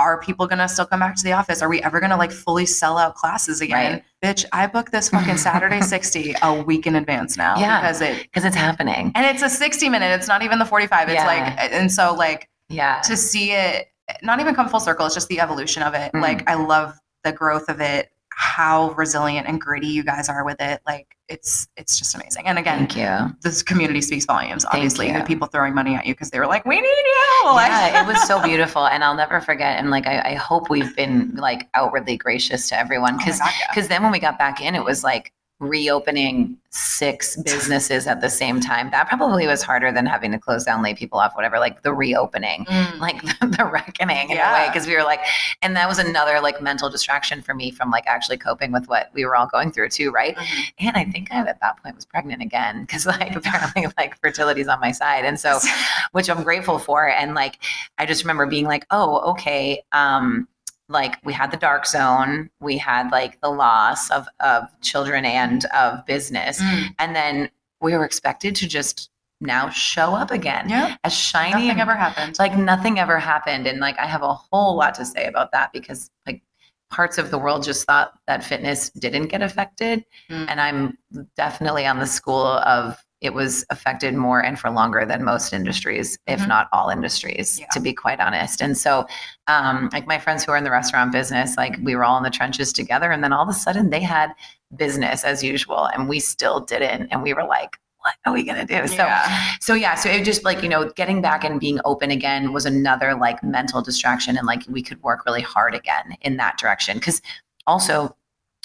are people gonna still come back to the office? Are we ever gonna like fully sell out classes again? Bitch, I booked this fucking Saturday 60 a week in advance now. Yeah. Because it because it's happening and it's a 60 minute, it's not even the 45. It's Yeah. like and so like yeah to see it not even come full circle, it's just the evolution of it. Mm. Like I love the growth of it, how resilient and gritty you guys are with it. Like it's it's just amazing. And again, thank you this community speaks volumes. Obviously, the people throwing money at you because they were like, "We need you." Yeah, it was so beautiful, and I'll never forget. And like, I, I hope we've been like outwardly gracious to everyone Oh my because God, yeah. because then when we got back in, it was like reopening six businesses at the same time. That probably was harder than having to close down, lay people off, whatever. Like the reopening, Mm. like the, the reckoning in a way, because we were like, and that was another like mental distraction for me from like actually coping with what we were all going through too, right? Mhm. And I think I at that point was pregnant again because like apparently like fertility's on my side, and so which I'm grateful for. And like, I just remember being like, oh, okay. Um, like we had the dark zone, we had like the loss of of children and of business, Mm. and then we were expected to just now show up again yeah, as shiny. nothing ever happened. like nothing ever happened, and like I have a whole lot to say about that because like parts of the world just thought that fitness didn't get affected, Mm. and I'm definitely on the school of it was affected more and for longer than most industries, if Mhm. not all industries, Yeah. to be quite honest. And so, um, like my friends who are in the restaurant business, like we were all in the trenches together, and then all of a sudden they had business as usual, and we still didn't, and we were like, "What are we gonna do?" So yeah. so yeah so it just like you know getting back and being open again was another like mental distraction and like we could work really hard again in that direction because also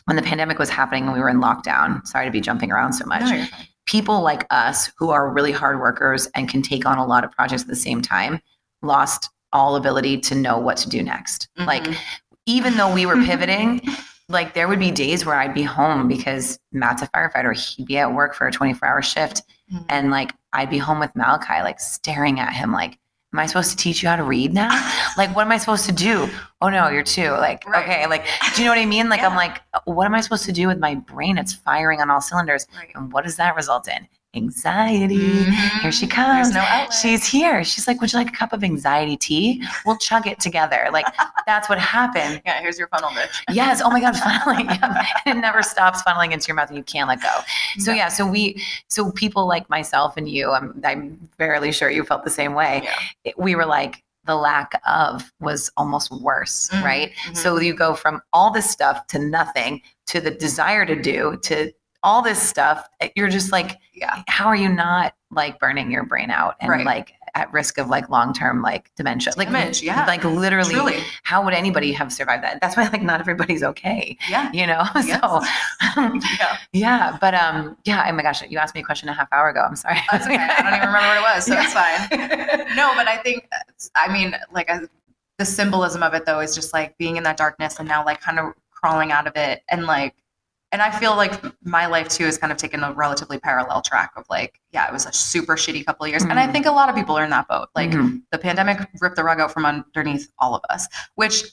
when the pandemic was happening and we were in lockdown sorry to be jumping around so much No. People like us who are really hard workers and can take on a lot of projects at the same time lost all ability to know what to do next like Mhm. even though we were pivoting like there would be days where i'd be home because matt's a firefighter he'd be at work for a 24 hour shift Mhm. and like I'd be home with Malachi, like staring at him, like, "Am I supposed to teach you how to read now? like, what am I supposed to do? Oh no, you're two. Like, Right. okay, like, do you know what I mean? Like, I'm like, uh, what am I supposed to do with my brain? It's firing on all cylinders, Right. and what does that result in? Anxiety. Mhm. Here she comes. No. She's here. She's like, "Would you like a cup of anxiety tea? We'll chug it together." Like, that's what happened. yeah. Here's your funnel, bitch. Yes. Oh my God, funneling. Yeah. It never stops funneling into your mouth and you can't let go. So Yeah. yeah, so we, so people like myself and you, I'm, I'm fairly sure you felt the same way. Yeah. It- we were like, the lack of was almost worse, Mhm, right? mhm. So you go from all this stuff to nothing to the desire to do to all this stuff. Eh, you're just like, Yeah. how are you not like burning your brain out and Right. like at risk of like long term like dementia? Like, Damage, yeah. like literally, Truly. how would anybody have survived that? That's why like not everybody's okay, Yeah. you know? Yes. So um, Yeah. yeah, but um, yeah. Oh my gosh, you asked me a question a half hour ago. I'm sorry. That's okay. I don't even remember what it was, so Yeah. it's fine. No, but I think, uh, I mean, like I, the symbolism of it though is just like being in that darkness and now like kind of crawling out of it and like, and I feel like my life too has kind of taken a relatively parallel track of like, yeah, it was a super shitty couple of years. And I Mhm. think a lot of people are in that boat. Like Mhm. the pandemic ripped the rug out from underneath all of us, which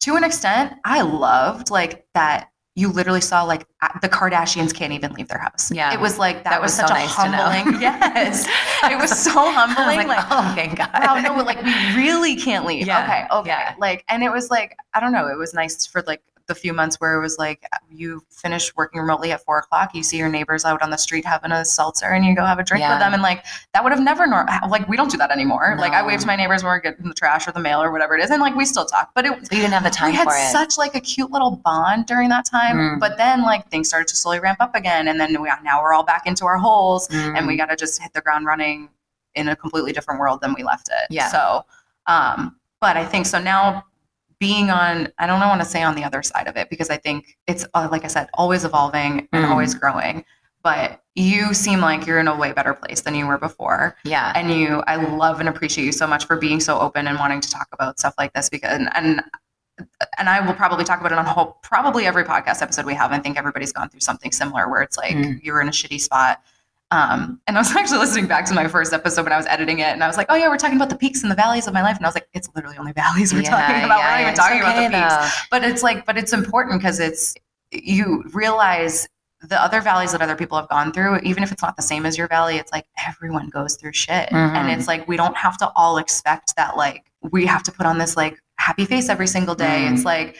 to an extent, I loved like that you literally saw like the Kardashians can't even leave their house. Yeah. It was like that, That was, was such so a nice humbling. yes. It was so I was humbling. like, like, oh, thank God. wow, no, like we really can't leave. Yeah, Okay, okay. yeah. Like, and it was like, I don't know, it was nice for like the few months where it was like you finish working remotely at four o'clock, you see your neighbors out on the street having a seltzer and you go have a drink Yeah. with them. And like that would have never nor- like we don't do that anymore. Like I wave to my neighbors when we're getting the trash or the mail or whatever it is, and like we still talk. But it But you didn't have the time we had for it. such like a cute little bond during that time. Mm. But then like things started to slowly ramp up again, and then we now we're all back into our holes and Mm. we got to just hit the ground running in a completely different world than we left it. Yeah. So, um, but I think so now being on, I don't want to say on the other side of it because I think it's, uh, like I said, always evolving and Mm. always growing. But you seem like you're in a way better place than you were before. yeah. And you, I love and appreciate you so much for being so open and wanting to talk about stuff like this because, and, and, and I will probably talk about it on whole, probably every podcast episode we have. I think everybody's gone through something similar where it's like Mm. you were in a shitty spot. Um, and I was actually listening back to my first episode when I was editing it, and I was like, "Oh yeah, we're talking about the peaks and the valleys of my life," and I was like, "It's literally only valleys we're talking about. we're not even talking about the peaks." though. But it's like, but it's important because it's you realize the other valleys that other people have gone through, even if it's not the same as your valley, it's like everyone goes through shit, and Mhm. it's like we don't have to all expect that. Like we have to put on this like happy face every single day. Mm. It's like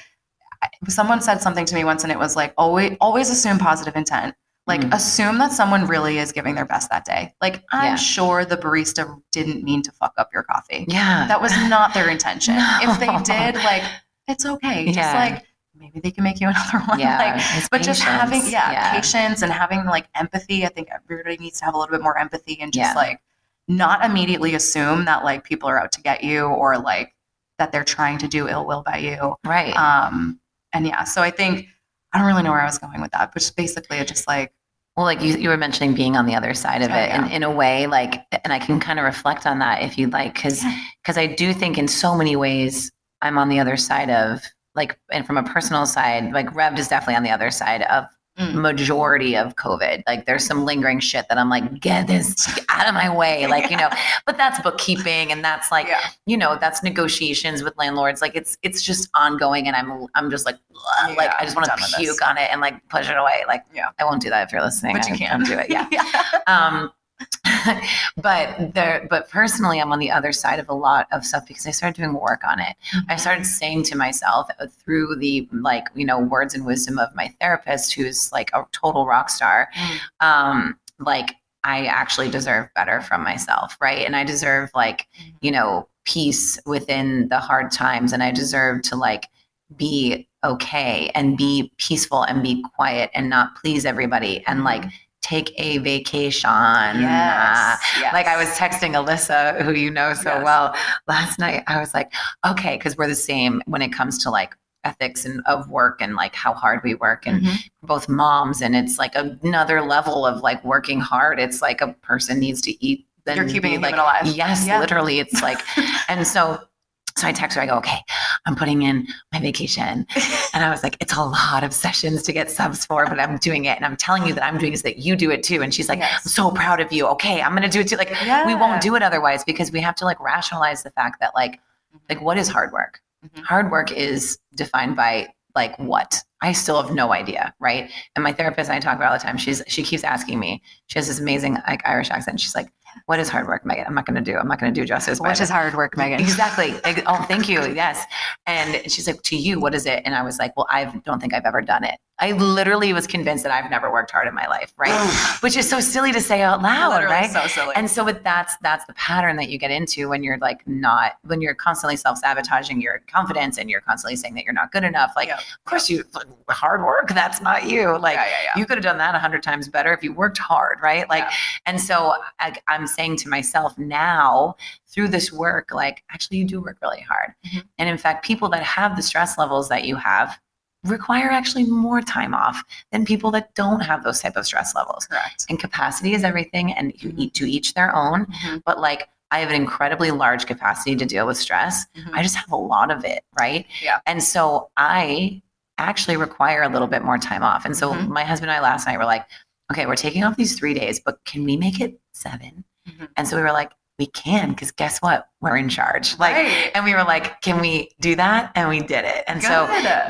someone said something to me once, and it was like always always assume positive intent. Like Mm. assume that someone really is giving their best that day. Like I'm Yeah. sure the barista didn't mean to fuck up your coffee. Yeah. That was not their intention. If they did, like it's okay. Just Yeah. like maybe they can make you another one. yeah. Like, but just having patience. yeah, patience and having like empathy. I think everybody needs to have a little bit more empathy and just Yeah. like not immediately assume that like people are out to get you or like that they're trying to do ill will by you. Right. Um and yeah, so I think I don't really know where I was going with that, but just basically it just like Well, like you, you were mentioning being on the other side of Oh, it, yeah. and in a way, like, and I can kind of reflect on that if you'd like, because because I do think in so many ways I'm on the other side of like, and from a personal side, like Rev is definitely on the other side of Mm. majority of COVID. Like, there's some lingering shit that I'm like, get this out of my way, like you know. But that's bookkeeping, and that's like, yeah. you know, that's negotiations with landlords. Like, it's it's just ongoing, and I'm I'm just like, ugh, like I just want to done with this. puke on it and like push it away. Like, Yeah. I won't do that if you're listening. But you I can do it. Yeah yeah. um but there but personally i'm on the other side of a lot of stuff because i started doing work on it. I started saying to myself uh, through the like you know words and wisdom of my therapist who's like a total rock star Mm. um like i actually deserve better from myself right? And i deserve like you know peace within the hard times and i deserve to like be okay and be peaceful and be quiet and not please everybody and like take a vacation Yes. yes. like I was texting Alyssa, who you know so Yes. well, last night. I was like, okay, because we're the same when it comes to like ethics and of work and like how hard we work and Mhm. both moms and it's like another level of like working hard. It's like a person needs to eat. Then You're keeping like alive. Yes, Yeah. literally. It's like, and so. So I text her, I go, okay, I'm putting in my vacation. And I was like, it's a lot of sessions to get subs for, but I'm doing it. And I'm telling you that I'm doing it so that you do it too. And she's like, Yes. I'm so proud of you. Okay, I'm gonna do it too. Like we won't do it otherwise because we have to like rationalize the fact that like like what is hard work Mhm. hard work is defined by like what i still have no idea right and my therapist and i talk about all the time she's she keeps asking me she has this amazing like irish accent she's like what is hard work Meaghan i'm not going to do i'm not going to do justice What is it." hard work, Meaghan. Exactly. Oh, thank you. Yes. And she's like, to you, what is it? And I was like, well, I don't think I've ever done it. I literally was convinced that I've never worked hard in my life, right? Which is so silly to say out loud, Literally right? so silly. And so with that's that's the pattern that you get into when you're like not when you're constantly self-sabotaging your confidence and you're constantly saying that you're not good enough. Like, Yeah. of course you hard work, that's not you. Like yeah, yeah, you could have done that a hundred times better if you worked hard, right? Like, and so I, I'm saying to myself now through this work, like, actually, you do work really hard. Mhm. And in fact, people that have the stress levels that you have require actually more time off than people that don't have those type of stress levels. Correct. And capacity is everything, and you eat to each their own. Mhm. But like, I have an incredibly large capacity to deal with stress. Mhm. I just have a lot of it, right? Yeah. And so I actually require a little bit more time off. And so Mhm. my husband and I last night were like, okay, we're taking off these three days, but can we make it 7 Mhm. And so we were like, we can because guess what? We're in charge. Like, Right. and we were like, can we do that? And we did it. And so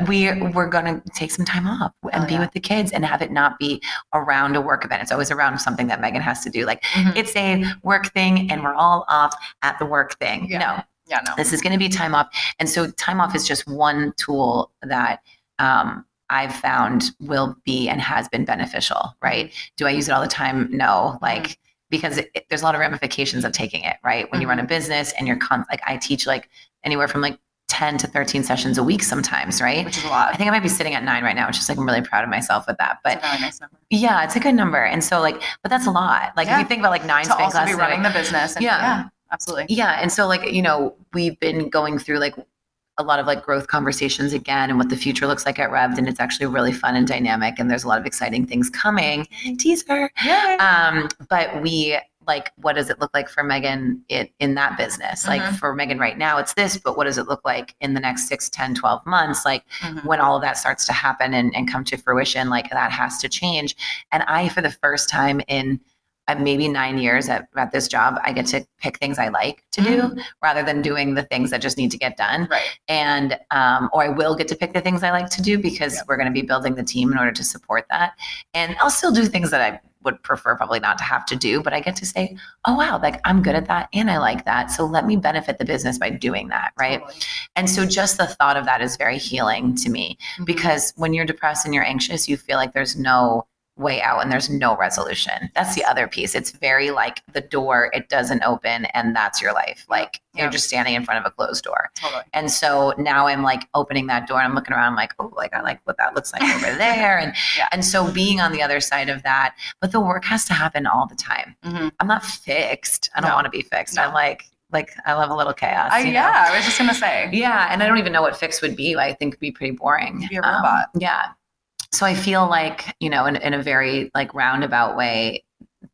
we we're going to take some time off and Oh, be yeah. with the kids and have it not be around a work event. It's always around something that Meaghan has to do. Like Mhm. it's a work thing and we're all off at the work thing. Yeah. No, yeah, no. this is going to be time off. And so time off is just one tool that um, I've found will be and has been beneficial, right? Do I use it all the time? No, like because it, it- there's a lot of ramifications of taking it, right? When you run a mm-hmm. business and you're con- like I teach like anywhere from like 10 to 13 sessions a week sometimes, right? Which is a lot. I think I might be sitting at nine right now, which is like I'm really proud of myself with that. But nice yeah, it's a good number. And so like, but that's a lot. Like Yeah. if you think about like nine to also be classes running week- the business. And, Yeah. yeah, absolutely. yeah. And so like, you know, we've been going through like a lot of like growth conversations again and what the future looks like at Rev'd. And it's actually really fun and dynamic. And there's a lot of exciting things coming. Teaser. Yeah. Um, but we like, what does it look like for Meaghan in, in that business? Like Mhm. for Meaghan right now, it's this, but what does it look like in the next six, 10, 12 months? Like Mhm. when all of that starts to happen and, and come to fruition, like that has to change. And I, for the first time in uh, maybe nine years at, at this job, I get to pick things I like to do rather than doing the things that just need to get done. Right. And, um, or I will get to pick the things I like to do because we're going to be building the team in order to support that. And I'll still do things that I would prefer probably not to have to do, but I get to say, oh, wow, like I'm good at that and I like that. So let me benefit the business by doing that. Right. Totally. And so just the thought of that is very healing to me Mhm. because when you're depressed and you're anxious, you feel like there's no way out and there's no resolution. That's the other piece. It's very like the door, it doesn't open and that's your life. Like Yeah. you're just standing in front of a closed door. Totally. And so now I'm like opening that door and I'm looking around, I'm like, oh, like I like what that looks like over there. And Yeah. and so being on the other side of that, but the work has to happen all the time. Mhm. I'm not fixed. I don't No. want to be fixed. No. I'm like, like I love a little chaos. I, you know? yeah, I was just gonna say. Yeah, and I don't even know what fix would be. I think it'd be pretty boring. Be a Um, robot. yeah. So I feel like, you know, in, in a very like roundabout way,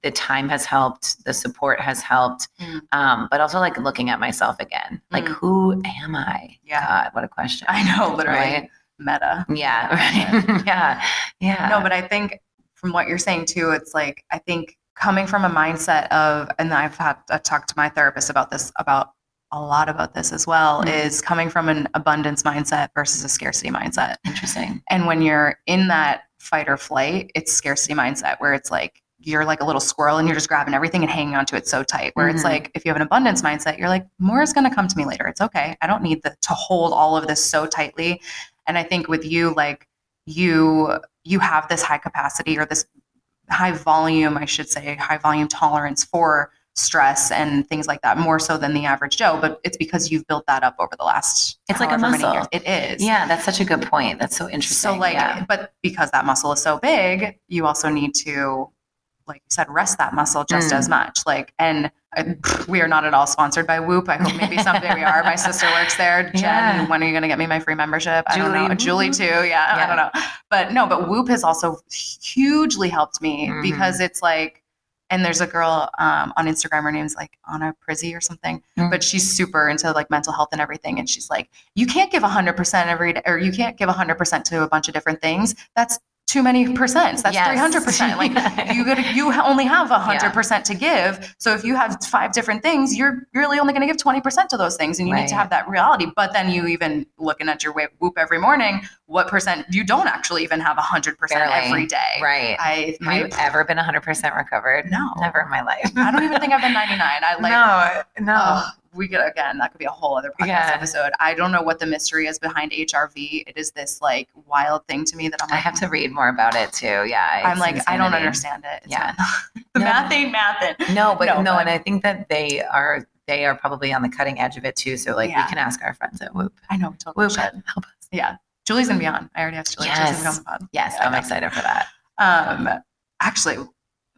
the time has helped, the support has helped, Mm. um, but also like looking at myself again. Like, Mm. who am I? Yeah. God, what a question. I know, literally. Right? Meta. Yeah. Right. yeah. Yeah. No, but I think from what you're saying too, it's like I think coming from a mindset of, and I've had I talked to my therapist about this about a lot about this as well, Mhm. is coming from an abundance mindset versus a scarcity mindset. interesting. And when you're in that fight or flight, it's scarcity mindset where it's like you're like a little squirrel and you're just grabbing everything and hanging onto it so tight. Where it's Mhm. like if you have an abundance mindset, you're like, more is going to come to me later. It's okay. I don't need the, to hold all of this so tightly. And I think with you, like you you have this high capacity or this high volume, I should say, high volume tolerance for stress and things like that, more so than the average Joe. But it's because you've built that up over the last It's like a muscle. It is. Yeah, that's such a good point. That's so interesting. So like, yeah. but because that muscle is so big, you also need to, like you said, rest that muscle just Mm. as much. Like, and uh, we are not at all sponsored by Whoop. I hope maybe someday we are. My sister works there. Jen, Yeah. when are you going to get me my free membership? I don't know. Julie. Julie too. Yeah, Yeah. I don't know. But no, but Whoop has also hugely helped me Mhm. because it's like, and there's a girl um, on Instagram. Her name's like Anna Prizzy or something, Mm. but she's super into like mental health and everything. And she's like, you can't give 100% every day, or you can't give 100% to a bunch of different things. That's too many percents. That's 300%. Like you gotta, you only have 100% to give. So if you have five different things, you're really only going to give 20% to those things. And you need to have that reality. But then you even looking at your Whoop every morning, what percent you don't actually even have 100% every day. right. I, Have you ever been 100% recovered? No. Never in my life. I don't even think I've been 99. I like, no, no. We could again. That could be a whole other podcast Yeah. episode. I don't know what the mystery is behind HRV. It is this like wild thing to me that I'm I have to read more about it too. Yeah. I'm like, I don't understand it. It's Yeah. the No. math ain't mathin'. No, but No, no, but- and I think that they are they are probably on the cutting edge of it too. So like Yeah. we can ask our friends at Whoop. I know. Totally Whoop, should. help us. Yeah. Julie's gonna be on. I already asked Julie. She's Yes. gonna be on the pod. Yes, Yeah, I'm excited for that. Um, actually,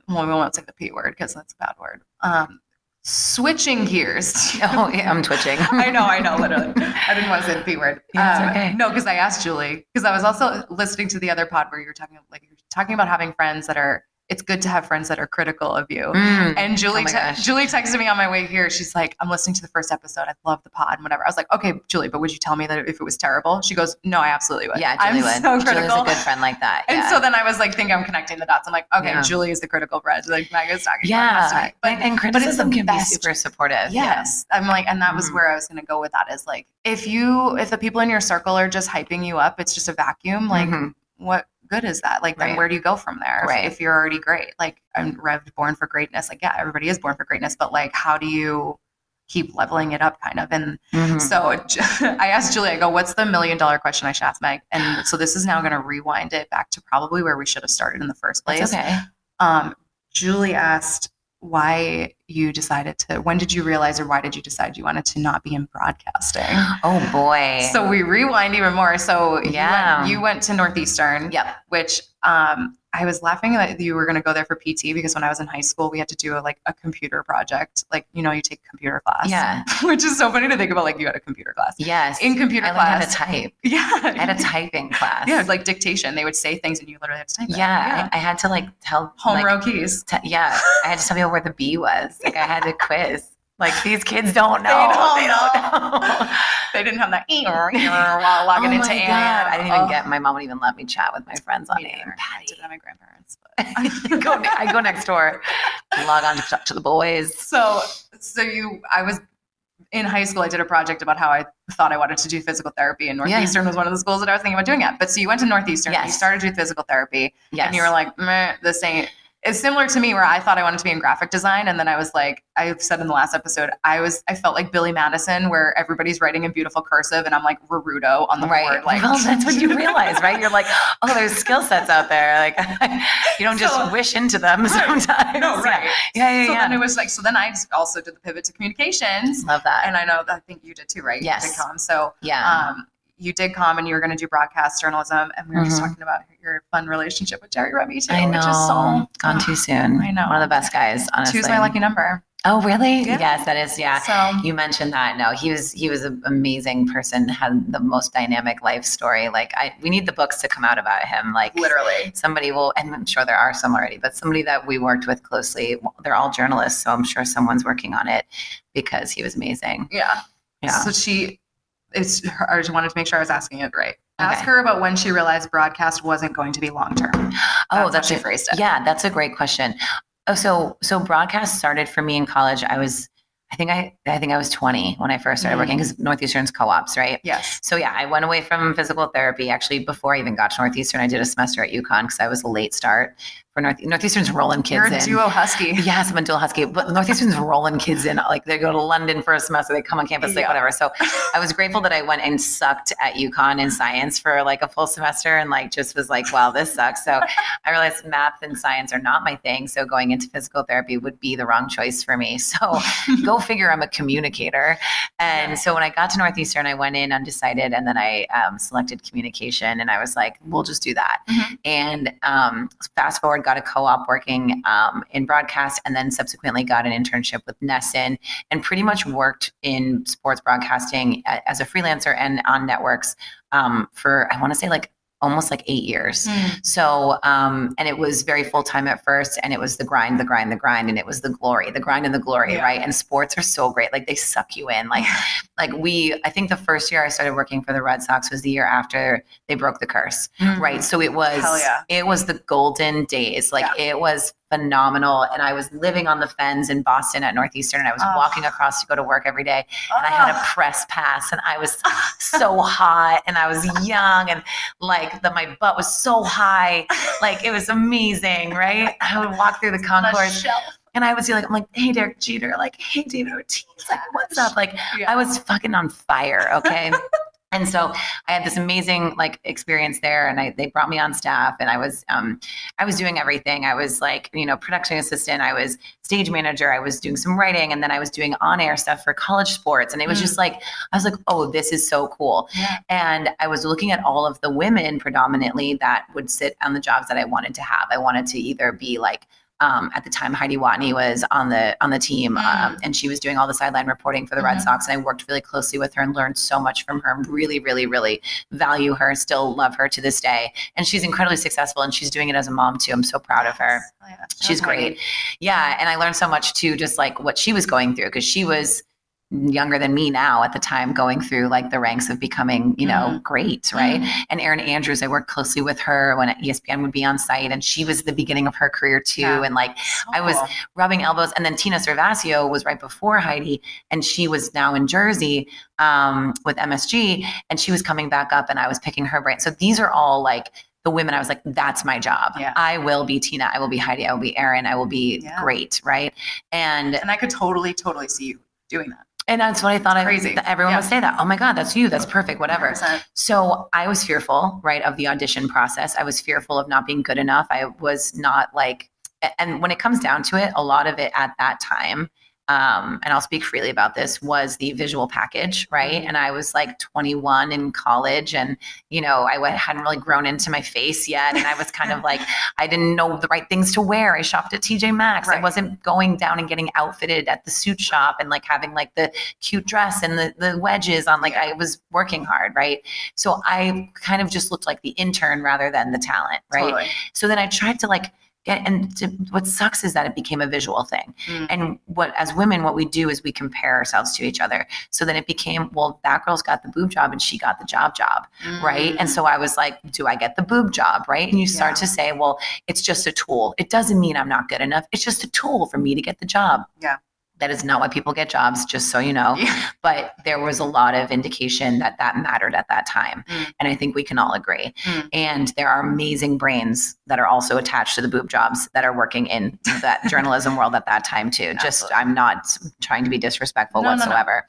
well, we won't say the p word because that's a bad word. Um, switching gears. Oh, yeah, I'm twitching. I know, I know, literally. I didn't want to say the P word. Yeah, Um, okay. No, because I asked Julie, because I was also listening to the other pod where you were talking like you were talking about having friends that are it's good to have friends that are critical of you. Mm. And Julie, Oh te- Julie texted me on my way here. She's like, "I'm listening to the first episode. I love the pod and whatever." I was like, "Okay, Julie, but would you tell me that if it was terrible?" She goes, "No, I absolutely would. yeah, I'm Julie would. so Julie's critical." a good friend like that. And so then I was like, think I'm connecting the dots. I'm like, okay, Yeah. Julie is the critical friend. Like Meaghan's talking. yeah, about and, and criticism the can best- be super supportive. Yes. I'm like, and that was Mhm. where I was going to go with that is like, if you, if the people in your circle are just hyping you up, it's just a vacuum. Like, Mhm. what good is that? Like, then Right. where do you go from there? If- Right. If, you're already great, like I'm revved, born for greatness. Like, yeah, everybody is born for greatness, but like, how do you keep leveling it up kind of? And Mhm. so I asked Julie, I go, what's the million dollar question I should ask Meg? And so this is now going to rewind it back to probably where we should have started in the first place. That's okay. Um, Julie asked why you decided to, when did you realize or why did you decide you wanted to not be in broadcasting? Oh boy. So we rewind even more. So you Yeah. went, you went to Northeastern, yep. which um, I was laughing that you were going to go there for PT because when I was in high school, we had to do a, like a computer project. Like, you know, you take computer class. Yeah. which is so funny to think about like you had a computer class. Yes. In computer I learned how to class. type. Yeah. I had a typing class. Yeah, like dictation. They would say things and you literally had to type it. Yeah, I, I had to like tell Home like, row keys. t- yeah, I had to tell people where the B was. Like I had to quiz. Like these kids don't know. don't They don't know. They didn't have that while logging oh into AIM. I didn't even Oh, get. My mom would even let me chat with my friends on AIM. I did at my grandparents. I go, I go next door, log on to talk to the boys. so so you I was in high school I did a project about how I thought I wanted to do physical therapy and Yeah. Northeastern was one of the schools that I was thinking about doing it. But so you went to Northeastern and you started to do physical therapy Yes. and you were like, Meh, this ain't it's similar to me where I thought I wanted to be in graphic design and then I was like I said in the last episode I was I felt like Billy Madison where everybody's writing in beautiful cursive and I'm like Naruto on the right. board like well, that's what you realize, right? You're like, oh, there's skill sets out there. Like you don't just So- wish into them Right. sometimes. no right so Yeah, yeah, yeah. yeah. then it was like so then I also did the pivot to communications Love that. and I know I think you did too right Yes. so yeah. um, you did come and you were going to do broadcast journalism and we were just Mhm. talking about your fun relationship with Jerry Remy too I know. which is so Gone too soon. I know. One of the best guys, honestly. choose my lucky number Oh, really? Yeah. Yes, that is. Yeah. so You mentioned that. No, he was he was an amazing person. Had the most dynamic life story. Like I, we need the books to come out about him. Like literally somebody will, and I'm sure there are some already, but somebody that we worked with closely. They're all journalists, so I'm sure someone's working on it because he was amazing. yeah Yeah. so she it's I just wanted to make sure I was asking it right ask her about when she realized broadcast wasn't going to be long term Oh, that's she a, phrased it yeah, that's a great question. Oh, so so broadcast started for me in college. I was, I think I, I think I was 20 when I first started Mhm. working because Northeastern's co-ops, right? yes So yeah, I went away from physical therapy. Actually, before I even got to Northeastern, I did a semester at UConn because I was a late start for North. Northeastern's rolling kids you're a in. duo husky Yes, I'm a dual husky, but Northeastern's rolling kids in. Like they go to London for a semester, they come on campus, like whatever. So I was grateful that I went and sucked at UConn in science for like a full semester and like just was like, wow, this sucks. So I realized math and science are not my thing. So going into physical therapy would be the wrong choice for me. So go figure, I'm a communicator. And so when I got to Northeastern, I went in undecided and then I um, selected communication and I was like, we'll just do that. Mhm. And um, fast forward, got a co op working um, in broadcast and then subsequently got an internship with NESN and pretty much worked in sports broadcasting as a freelancer and on networks um, for, I want to say like almost like eight years. Mm. So, um, and it was very full time at first, and it was the grind, the grind, the grind, and it was the glory, the grind and the glory, Yeah. right? And sports are so great; like they suck you in. Like, like we, I think the first year I started working for the Red Sox was the year after they broke the curse, Mm. right? So it was, yeah. it was the golden days. Like it was phenomenal, and I was living on the fens in Boston at Northeastern, and I was Oh. walking across to go to work every day and I had a Ah. press pass and I was so hot and I was young and like the my butt was so high. Like it was amazing, right? I would walk through the concourse and I would see like I'm like, hey Derek Jeter, like, hey David Ortiz, like what's up? Like Yeah. I was fucking on fire, okay? and so I had this amazing like experience there and I they brought me on staff and I was um I was doing everything. I was like, you know, production assistant, I was stage manager, I was doing some writing and then I was doing on-air stuff for college sports and it was Mm. just like I was like, "Oh, this is so cool." Yeah. And I was looking at all of the women predominantly that would sit on the jobs that I wanted to have. I wanted to either be like um, at the time Heidi Watney was on the on the team, um, Mm. and she was doing all the sideline reporting for the Red Mhm. Sox. And I worked really closely with her and learned so much from her. Really, really, really value her. Still love her to this day, and she's incredibly successful. And she's doing it as a mom too. I'm so proud of her. Oh, yeah. She's Okay. great. Yeah, and I learned so much too, just like what she was going through because she was younger than me now at the time going through like the ranks of becoming you know Mhm. great right Mhm. and Erin Andrews, I worked closely with her when ESPN would be on site, and she was the beginning of her career too. Yeah. And like I was rubbing elbows, and then Tina Cervasio was right before Heidi, and she was now in Jersey um, with MSG, and she was coming back up, and I was picking her brain. So these are all like the women. I was like, that's my job. Yeah. I will be Tina. I will be Heidi. I will be Erin. I will be Yeah. great. Right. And and I could totally, totally see you doing that. And that's what I thought. I Crazy. that everyone Yeah. would say that. Oh my God, that's you. That's perfect. Whatever. 100%. So I was fearful, right, of the audition process. I was fearful of not being good enough. I was not like, and when it comes down to it, a lot of it at that time, um, and I'll speak freely about this, was the visual package, right? And I was like 21 in college, and you know, I hadn't really grown into my face yet, and I was kind of like, I didn't know the right things to wear. I shopped at TJ Maxx. I wasn't going down and getting outfitted at the suit shop and like having like the cute dress and the the wedges on. Like Yeah. I was working hard, right? So I kind of just looked like the intern rather than the talent, right? Totally. So then I tried to like and to, what sucks is that it became a visual thing. Mm. And what, as women, what we do is we compare ourselves to each other. So then it became, well, that girl's got the boob job and she got the job job, right? And Mm. so I was like, do I get the boob job, right? And you start Yeah. to say, well, it's just a tool. It doesn't mean I'm not good enough. It's just a tool for me to get the job. Yeah. That is not why people get jobs, just so you know Yeah. but there was a lot of indication that that mattered at that time Mm. and i think we can all agree Mm. and there are amazing brains that are also attached to the boob jobs that are working in that journalism world at that time too just i'm not trying to be disrespectful No, no, no. whatsoever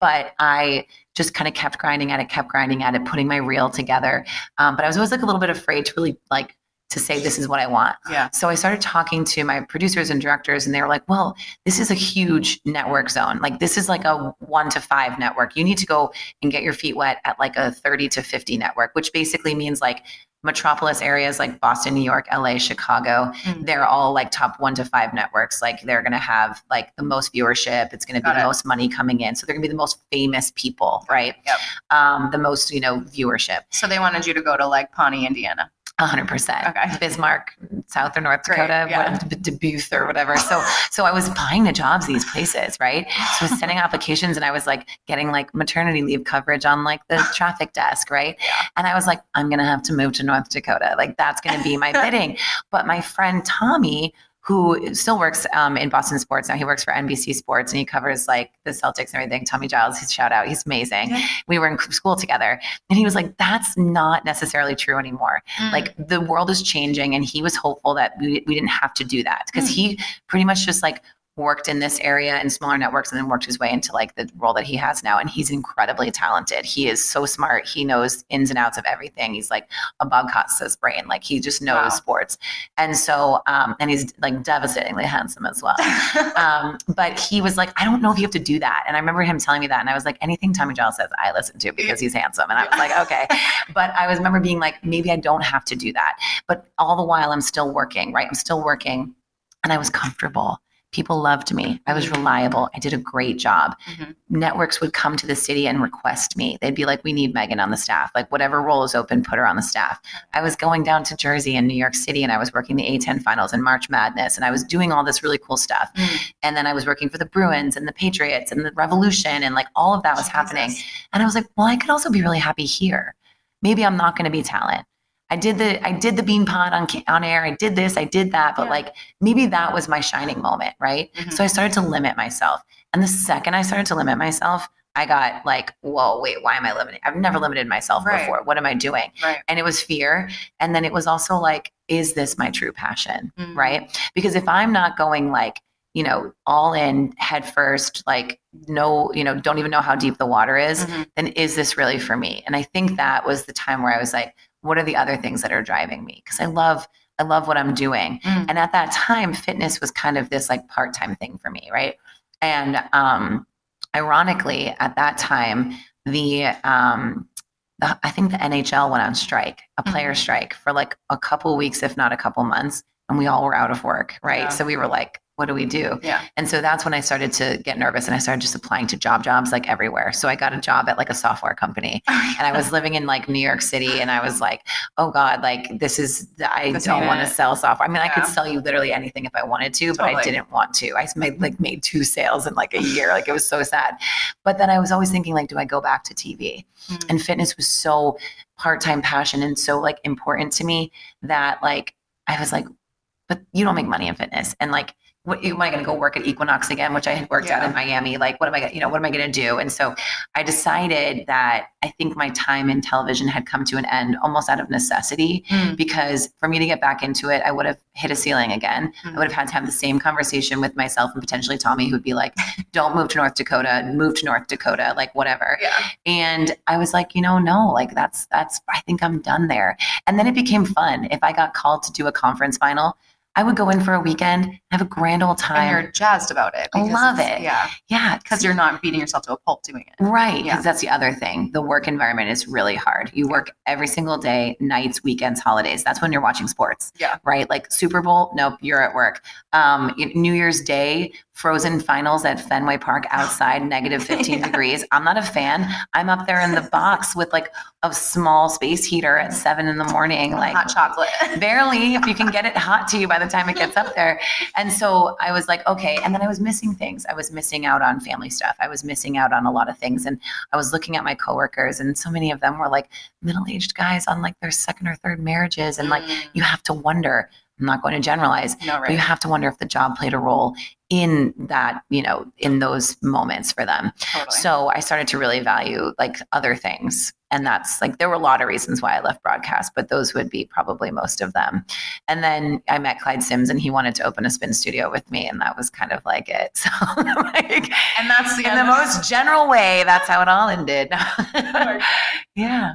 but i just kind of kept grinding at it kept grinding at it putting my reel together um, but i was always like a little bit afraid to really like to say this is what i want Yeah. so I started talking to my producers and directors, and they were like, well, this is a huge network zone. Like, this is like a one to five network. You need to go and get your feet wet at like a 30 to 50 network, which basically means like metropolis areas like Boston, New York, LA, Chicago. Mm. They're all like top one to five networks. Like, they're going to have like the most viewership. It's going to be the most money coming in. So, they're going to be the most famous people, right? Yep. Um, the most, you know, viewership. So they wanted you to go to like Pawnee, Indiana. A hundred percent. Okay. Bismarck, South or North Great, Dakota, yeah. what- Dubuque or whatever. So, so I was applying to jobs these places, right? So I was sending applications, and I was like getting like maternity leave coverage on like the traffic desk, right? And I was like, I'm gonna have to move to North Dakota. Like that's gonna be my bidding. But my friend Tommy. Who still works um, in Boston sports now? He works for NBC Sports and he covers like the Celtics and everything. Tommy Giles, his shout out, he's amazing. Yeah. We were in school together, and he was like, "That's not necessarily true anymore." Mm. like the world is changing and he was hopeful that we, we didn't have to do that because Mm. he pretty much just like worked in this area in smaller networks and then worked his way into like the role that he has now and he's incredibly talented he is so smart he knows ins and outs of everything he's like a bob costas brain like he just knows Wow. sports and so um and he's like devastatingly handsome as well um, but he was like, I don't know if you have to do that. And I remember him telling me that. And I was like, anything Tommy Giles says, I listen to because he's handsome. And I was like, okay. But I was remember being like, maybe I don't have to do that. But all the while I'm still working, right? I'm still working and I was comfortable. People loved me. I was reliable. I did a great job. Mhm. Networks would come to the city and request me. They'd be like, we need Meaghan on the staff. Like, whatever role is open, put her on the staff. I was going down to Jersey and New York City and I was working the A10 finals and March Madness and I was doing all this really cool stuff. Mm. And then I was working for the Bruins and the Patriots and the Revolution and like all of that was happening. And I was like, well, I could also be really happy here. Maybe I'm not going to be talent. I did the I did the Beanpot on on air. I did this. I did that. But Yeah. like maybe that was my shining moment, right? Mhm. So I started to limit myself. And the second I started to limit myself, I got like, whoa, wait, why am I limiting? I've never limited myself Right. before. What am I doing? Right. And it was fear. And then it was also like, is this my true passion? Mhm. Right. Because if I'm not going like, you know, all in head first, like no, you know, don't even know how deep the water is, Mhm. then is this really for me? And I think that was the time where I was like, what are the other things that are driving me? Because I love, I love what I'm doing. Mm. And at that time, fitness was kind of this like part-time thing for me, right? And um ironically, at that time, the um the, I think the NHL went on strike, a player strike for like a couple weeks, if not a couple months. and we all were out of work, right? Yeah. So we were like, what do we do? Yeah. And so that's when I started to get nervous and I started just applying to job jobs like everywhere. So I got a job at like a software company and I was living in like New York City and I was like, oh God, like this is, I This don't want to sell software. I mean, I could sell you literally anything if I wanted to, but I didn't want to. I made like made two sales in like a year. Like it was so sad. But then I was always thinking like, do I go back to TV? Mm. And fitness was so part-time passion and so like important to me that like I was like, but you don't make money in fitness. And like, what am I going to go work at Equinox again, which I had worked out Yeah. in Miami? Like, what am I, you know, what am I going to do? And so I decided that I think my time in television had come to an end almost out of necessity Mm. because for me to get back into it, I would have hit a ceiling again. I Mm. would have had to have the same conversation with myself and potentially Tommy, who'd be like, don't move to North Dakota, move to North Dakota, like whatever. Yeah. And I was like, you know, no, like that's that's I think I'm done there. And then it became fun. If I got called to do a conference final, I would go in for a weekend, have a grand old And time. you're jazzed about it. I love it. Yeah. yeah, Because you're not beating yourself to a pulp doing it. Right, because Yeah. that's the other thing. The work environment is really hard. You work every single day, nights, weekends, holidays. That's when you're watching sports. Yeah. Right? Like Super Bowl, nope, you're at work. Um, New Year's Day, frozen finals at Fenway Park outside, negative 15 Yeah. degrees. I'm not a fan. I'm up there in the box with like a small space heater at seven in the morning. Like hot chocolate. barely if you can get it hot to you by the time it gets up there. And so i was like okay. And then i was missing things. I was missing out on family stuff. I was missing out on a lot of things. And i was looking at my coworkers and so many of them were like middle-aged guys on like their second or third marriages. And like mm. you have to wonder i'm not going to generalize no, but you have to wonder if the job played a role in that you know in those moments for them Totally. so I started to really value like other things. And that's like, there were a lot of reasons why I left broadcast, but those would be probably most of them. And then I met Clyde Sims and he wanted to open a spin studio with me. And that was kind of like it. So, like, and that's the in the most general way, that's how it all ended. yeah.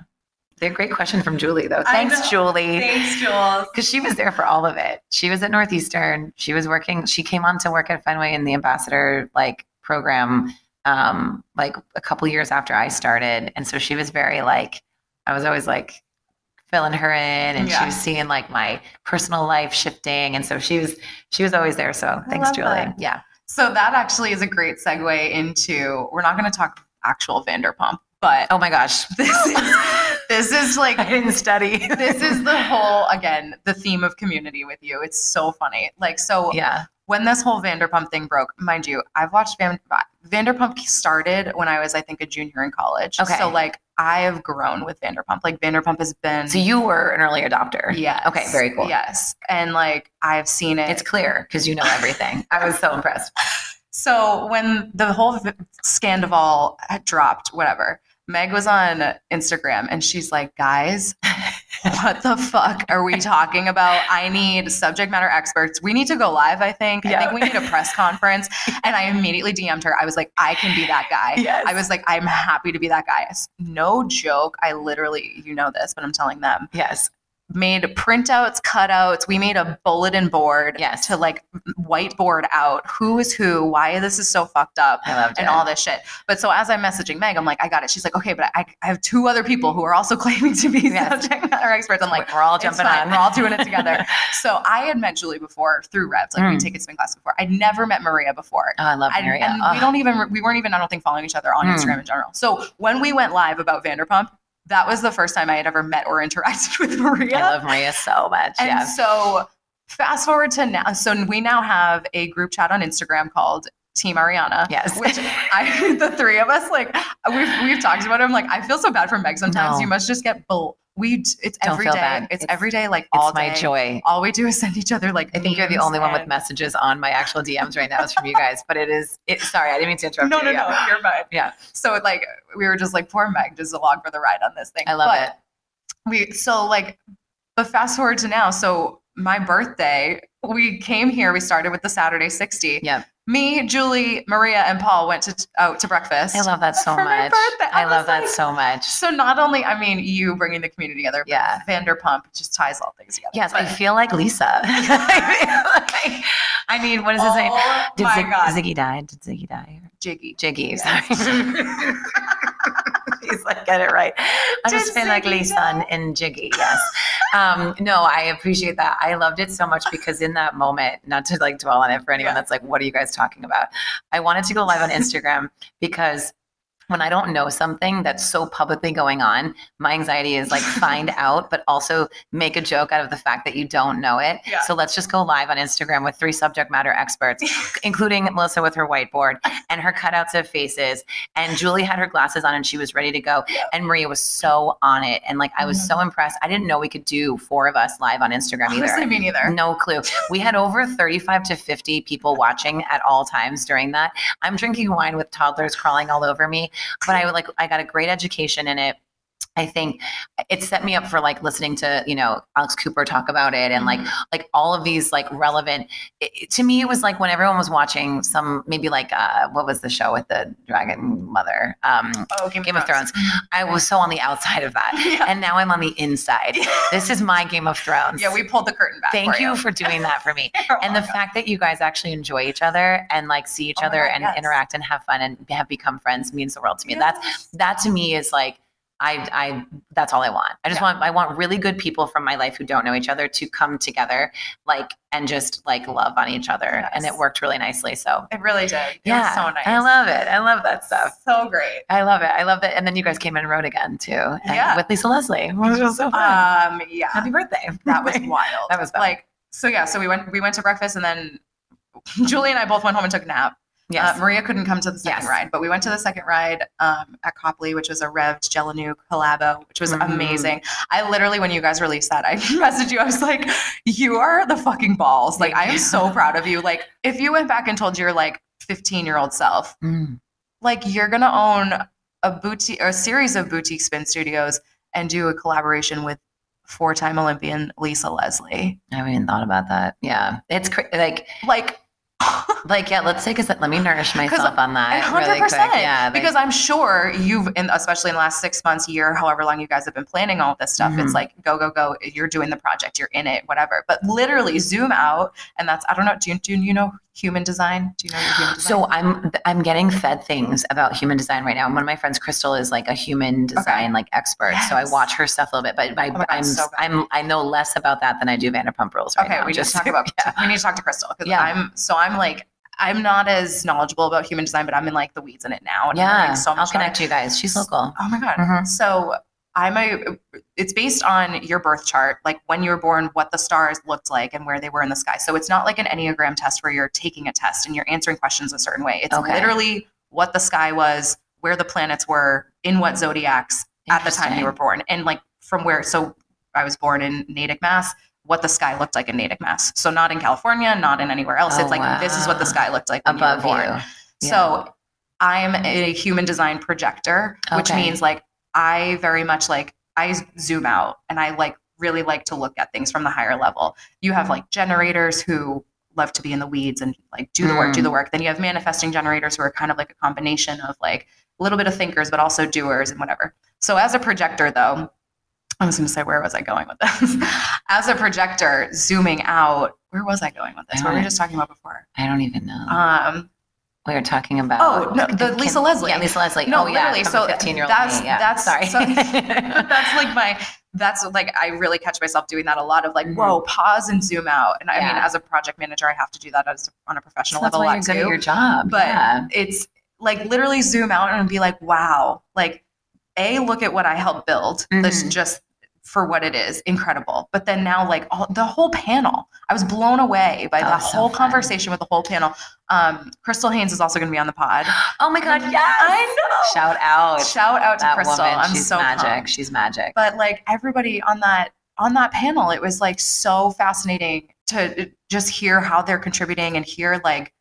A great question from Julie, though. Thanks. Julie Thanks, Jules. because she was there for all of it. She was at Northeastern. She was working. She came on to work at Fenway in the ambassador like program, um, like a couple years after I started, and so she was very like, I was always like filling her in, and she was seeing like my personal life shifting, and so she was she was always there. So thanks, Julie. that. Yeah, So that actually is a great segue into. We're not going to talk actual Vanderpump, but Oh my gosh, this is this is like I didn't study. this is the whole again the theme of community with you. It's so funny. Like so yeah. when this whole Vanderpump thing broke, mind you, I've watched Van- Vanderpump started when I was I think a junior in college. Okay. So like I have grown with Vanderpump. Like Vanderpump has been So you were an early adopter. Yeah. Okay, very cool. Yes. And like I've seen it. It's clear because you know everything. I was so impressed. So when the whole v- Scandoval had dropped, whatever, Meg was on Instagram and she's like, guys, what the fuck are we talking about? I need subject matter experts. We need to go live, I think. I think we need a press conference. And I immediately DM'd her. I was like, I can be that guy. Yes. I was like, I'm happy to be that guy. No joke. I literally, you know this, but I'm telling them, Yes. Made printouts, cutouts. We made a bulletin board Yes. to like whiteboard out who is who, why this is so fucked up, and it. all this shit. But so as I'm messaging Meg, I'm like, I got it. She's like, okay, but I, I have two other people who are also claiming to be Yes. subject matter experts. I'm like, we're all jumping on. We're all doing it together. so I had met Julie before through Revs, like we Mm. take a spin class before. I'd never met Maria before. Oh, I love I- Maria. and Oh. we don't even we weren't even I don't think following each other on Mm. Instagram in general. So when we went live about Vanderpump, that was the first time I had ever met or interacted with Maria. I love Maria so much. And yeah. so fast forward to now. So we now have a group chat on Instagram called Team Ariana. Yes. Which I, the three of us, like we've we've talked about it. I'm like, I feel so bad for Meg sometimes. No. You must just get bull. We it's Don't every feel day. bad. It's, It's- every day, like all it's my day. joy. All we do is send each other like. I think you're the only one with messages on my actual DMs right now. Is from you guys, but it is. It, sorry, I didn't mean to interrupt. No, you. no, Yeah. no, you're fine. Yeah. So like we were just like poor Meg just along for the ride on this thing. I love But it. we so like but fast forward to now so my birthday we came here we started with the saturday 60 Yep. Me julie maria and paul went to out to breakfast I love that so much. I I love was that like- so much. so not only i mean you bringing the community together but Yeah. vanderpump just ties all things together Yes, I feel like Lisa. I mean, what is his name? oh Did my Zig- god Ziggy die? Did Ziggy die? giggy Giggy. Yeah. Sorry. She's like, get it right. I Did just feel like Lisa and Giggy. Yes. Um, no, I appreciate that. I loved it so much because in that moment, not to like dwell on it for anyone Yeah. that's like, what are you guys talking about? I wanted to go live on Instagram because when I don't know something that's so publicly going on, my anxiety is like find out, but also make a joke out of the fact that you don't know it. Yeah. So let's just go live on Instagram with three subject matter experts, including Melissa with her whiteboard and her cutouts of faces. And Julie had her glasses on and she was ready to go. And Maria was so on it. And like I was so mm-hmm. impressed. I didn't know we could do four of us live on Instagram either. Honestly, me neither. No clue. We had over 35 to 50 people watching at all times during that. I'm drinking wine with toddlers crawling all over me, but I would like I got a great education in it. I think it set me up for like listening to, you know, Alex Cooper talk about it and like like all of these like relevant it, it- to me it was like when everyone was watching some maybe like uh what was the show with the dragon mother um Oh, Game of Thrones. I was so on the outside of that. Yeah. And now I'm on the inside. This is my Game of Thrones. Yeah, we pulled the curtain back. Thank for you for doing that for me. And the fact that you guys actually enjoy each other and like see each Oh other God, and yes. interact and have fun and have become friends means the world to me. Yes. That's that to me is like I I that's all I want. I just Yeah. want I want really good people from my life who don't know each other to come together like and just like love on each other. And it worked really nicely. So It really did. It yeah, so nice. I love it. I love that stuff. So great. I love it. I love it. And then you guys came and wrote again too. and- Yeah. With Lisa Leslie, was so fun. Um, yeah, Happy birthday. that was wild. That was fun. like so. Yeah, so we went we went to breakfast and then Julie and I both went home and took a nap. Yes. Uh, Maria couldn't come to the second Yes. ride, but we went to the second ride um, at Copley, which was a Rev'd Gelanu collabo, which was Mhm. amazing. I literally, when you guys released that, I messaged you. I was like, "You are the fucking balls! Like, I am so proud of you. Like, if you went back and told your like 15 year old self, Mm. like, you're gonna own a boutique or a series of boutique spin studios and do a collaboration with four-time Olympian Lisa Leslie, I haven't even thought about that. Yeah. It's cra- like, like." Like, yeah, let's take a. Let me nourish myself on that. hundred really quick. Yeah. like- because I'm sure you've, in, especially in the last six months, year, however long you guys have been planning all this stuff. It's Mhm. like go, go, go. You're doing the project. You're in it. Whatever. But literally, zoom out, and that's I don't know. Do you, do you know human design? Do you know your human design? So I'm I'm getting fed things about human design right now. And one of my friends, Crystal, is like a human design like expert. So I watch her stuff a little bit, but I, Oh I'm so. I'm I know less about that than I do Vanderpump Rules right okay, now. we just talk about. yeah. We need to talk to Crystal because Yeah. I'm so I'm like I'm not as knowledgeable about human design, but I'm in like the weeds in it now. And I'm Yeah, learning so I'll much about it. connect you guys. She's local. Oh my god. Mhm. So I'm a it's based on your birth chart, like when you were born, what the stars looked like and where they were in the sky. So it's not like an Enneagram test where you're taking a test and you're answering questions a certain way. It's Okay. literally what the sky was, where the planets were, in what zodiacs at the time you were born. And like from where so I was born in Natick, Mass, what the sky looked like in Natick, Mass. So not in California, not in anywhere else. Oh, it's like this is what the sky looked like when above you you. were born. So I'm a human design projector, which Okay. means like I very much like I zoom out and I like really like to look at things from the higher level. You have like generators who love to be in the weeds and like do the work, do Mm. the work. Then you have manifesting generators who are kind of like a combination of like a little bit of thinkers, but also doers and whatever. So as a projector, though, I was going to say, where was I going with this? as a projector, zooming out, where was I going with this? What were we just talking about before? I don't even know. Um, we were talking about Oh, no, the Kim- Lisa Leslie. Yeah, Lisa Leslie. No, oh, yeah, literally. So 15 year old that's me. Yeah. that's sorry. So, that's like my that's like I really catch myself doing that a lot of like Mhm. whoa pause and zoom out and I mean as a project manager I have to do that as on a professional that's level a why you're good too. at your job. But yeah. it's like literally zoom out and be like wow like a look at what I helped build this Mhm. just for what it is incredible but then now like all, the whole panel I was blown away by the whole conversation with the whole panel um Crystal Haynes is also going to be on the pod oh my God, yes. I know Shout out. shout out to Crystal woman. I'm She's so magic. pumped. She's magic. but like everybody on that on that panel it was like so fascinating to just hear how they're contributing and hear like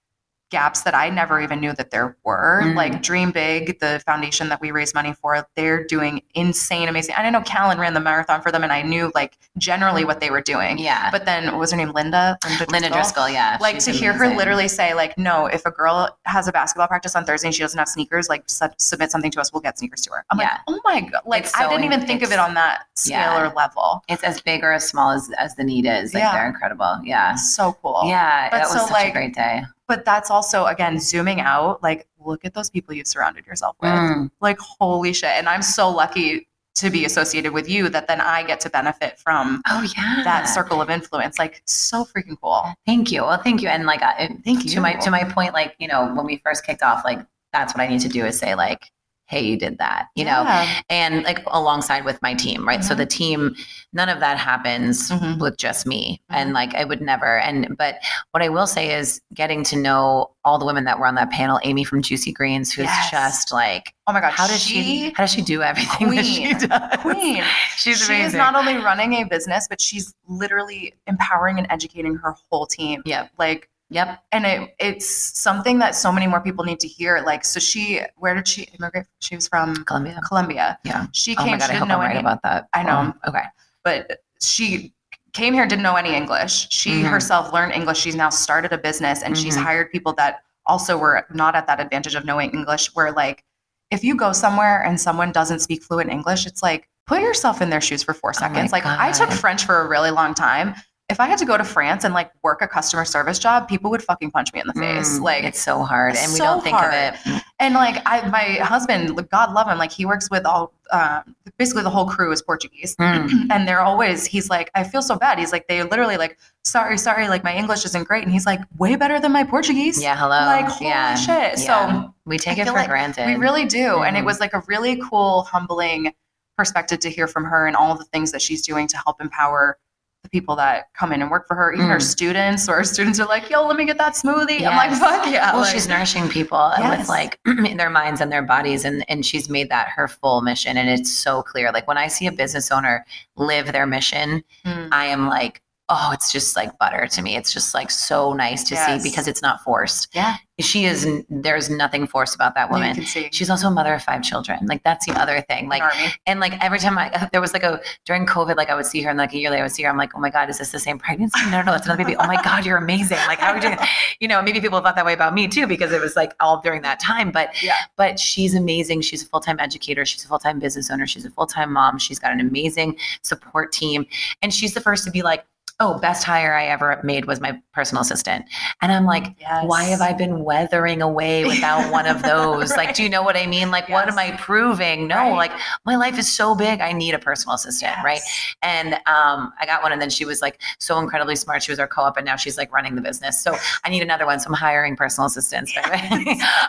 gaps that I never even knew that there were. Mhm. Like Dream Big, the foundation that we raise money for, they're doing insane, amazing. I know Callan ran the marathon for them, and I knew like generally what they were doing. yeah. But then, what was her name? Linda. Linda Driscoll, yeah. Like to hear her literally say, like, no, if a girl has a basketball practice on Thursday and she doesn't have sneakers, like su- submit something to us, we'll get sneakers to her. I'm Yeah. like, oh my god, like It's I didn't even think of it on that scale yeah. or level. It's as big or as small as, as the need is. Like Yeah. they're incredible. Yeah. So cool. Yeah. But that was so, such like, a great day. But that's also again zooming out. Like look at those people you've surrounded yourself with. Mm. Like, holy shit. And I'm so lucky to be associated with you that then I get to benefit from Oh yeah. that circle of influence. Like, so freaking cool. Thank you. Well, thank you. And like, I, Thank you to my to my point, like you know, when we first kicked off, like that's what I need to do is say like, hey, you did that, you know, and like alongside with my team, right? So Mhm. the team, none of that happens Mhm. with just me, Mhm. and like I would never. And but what I will say is getting to know all the women that were on that panel, Amy from Juicy Greens, who's Yes. just like, Oh my God. how does she, how does she do everything that she Queen. does? Queen. She's she amazing. is not only running a business, but she's literally empowering and educating her whole team. Yep. Like, Yep. and it, it's something that so many more people need to hear. Like, so she, where did she immigrate? She was from Columbia. Colombia. Yeah. She came, Oh my god, she I didn't hope know I'm right about that. I know. Um, okay. but she came here, didn't know any English. She Mhm. herself learned English. She's now started a business, and she's Mhm. hired people that also were not at that advantage of knowing English. Where like, if you go somewhere and someone doesn't speak fluent English, it's like put yourself in their shoes for four my seconds. like I took French for a really long time. If I had to go to France and like work a customer service job, people would fucking punch me in the face. Mm, like it's so hard, and we don't think hard. of it. and like I, my husband, God love him, like he works with all, um, basically the whole crew is Portuguese, Mm. and they're always. He's like, I feel so bad. He's like, they literally like, sorry, sorry, like my English isn't great, and he's like, way better than my Portuguese. Yeah, hello. Like holy yeah. shit. yeah. So we take I it for like granted. we really do, and it Mhm. was like a really cool, humbling perspective to hear from her and all the things that she's doing to help empower the people that come in and work for her, even her Mm. students, or her students are like, yo, let me get that smoothie. I'm like, fuck yeah. well, like- she's nourishing people Yes. with like in their minds and their bodies, and and she's made that her full mission, and it's so clear. Like when I see a business owner live their mission, Mm. I am like, oh, it's just like butter to me. It's just like so nice to Yes. see because it's not forced. Yeah. She is. There's nothing forced about that woman. She's also a mother of five children. Like that's the other thing. Like army. And like every time I, there was like a, during COVID, like I would see her and like a year later I would see her. I'm like, oh my God, is this the same pregnancy? No, no, no, it's another baby. Oh my God, you're amazing. Like, how are you doing? You know, maybe people thought that way about me too, because it was like all during that time. But, Yeah. but she's amazing. She's a full time educator. She's a full time business owner. She's a full time mom. She's got an amazing support team. And she's the first to be like, oh, best hire I ever made was my personal assistant. And I'm like, Yes. why have I been weathering away without one of those? Like, do you know what I mean? Like, what am I proving? No, Right. like my life is so big. I need a personal assistant, right? And um, I got one, and then she was like so incredibly smart. She was our co-op, and now she's like running the business. So I need another one. So I'm hiring personal assistants.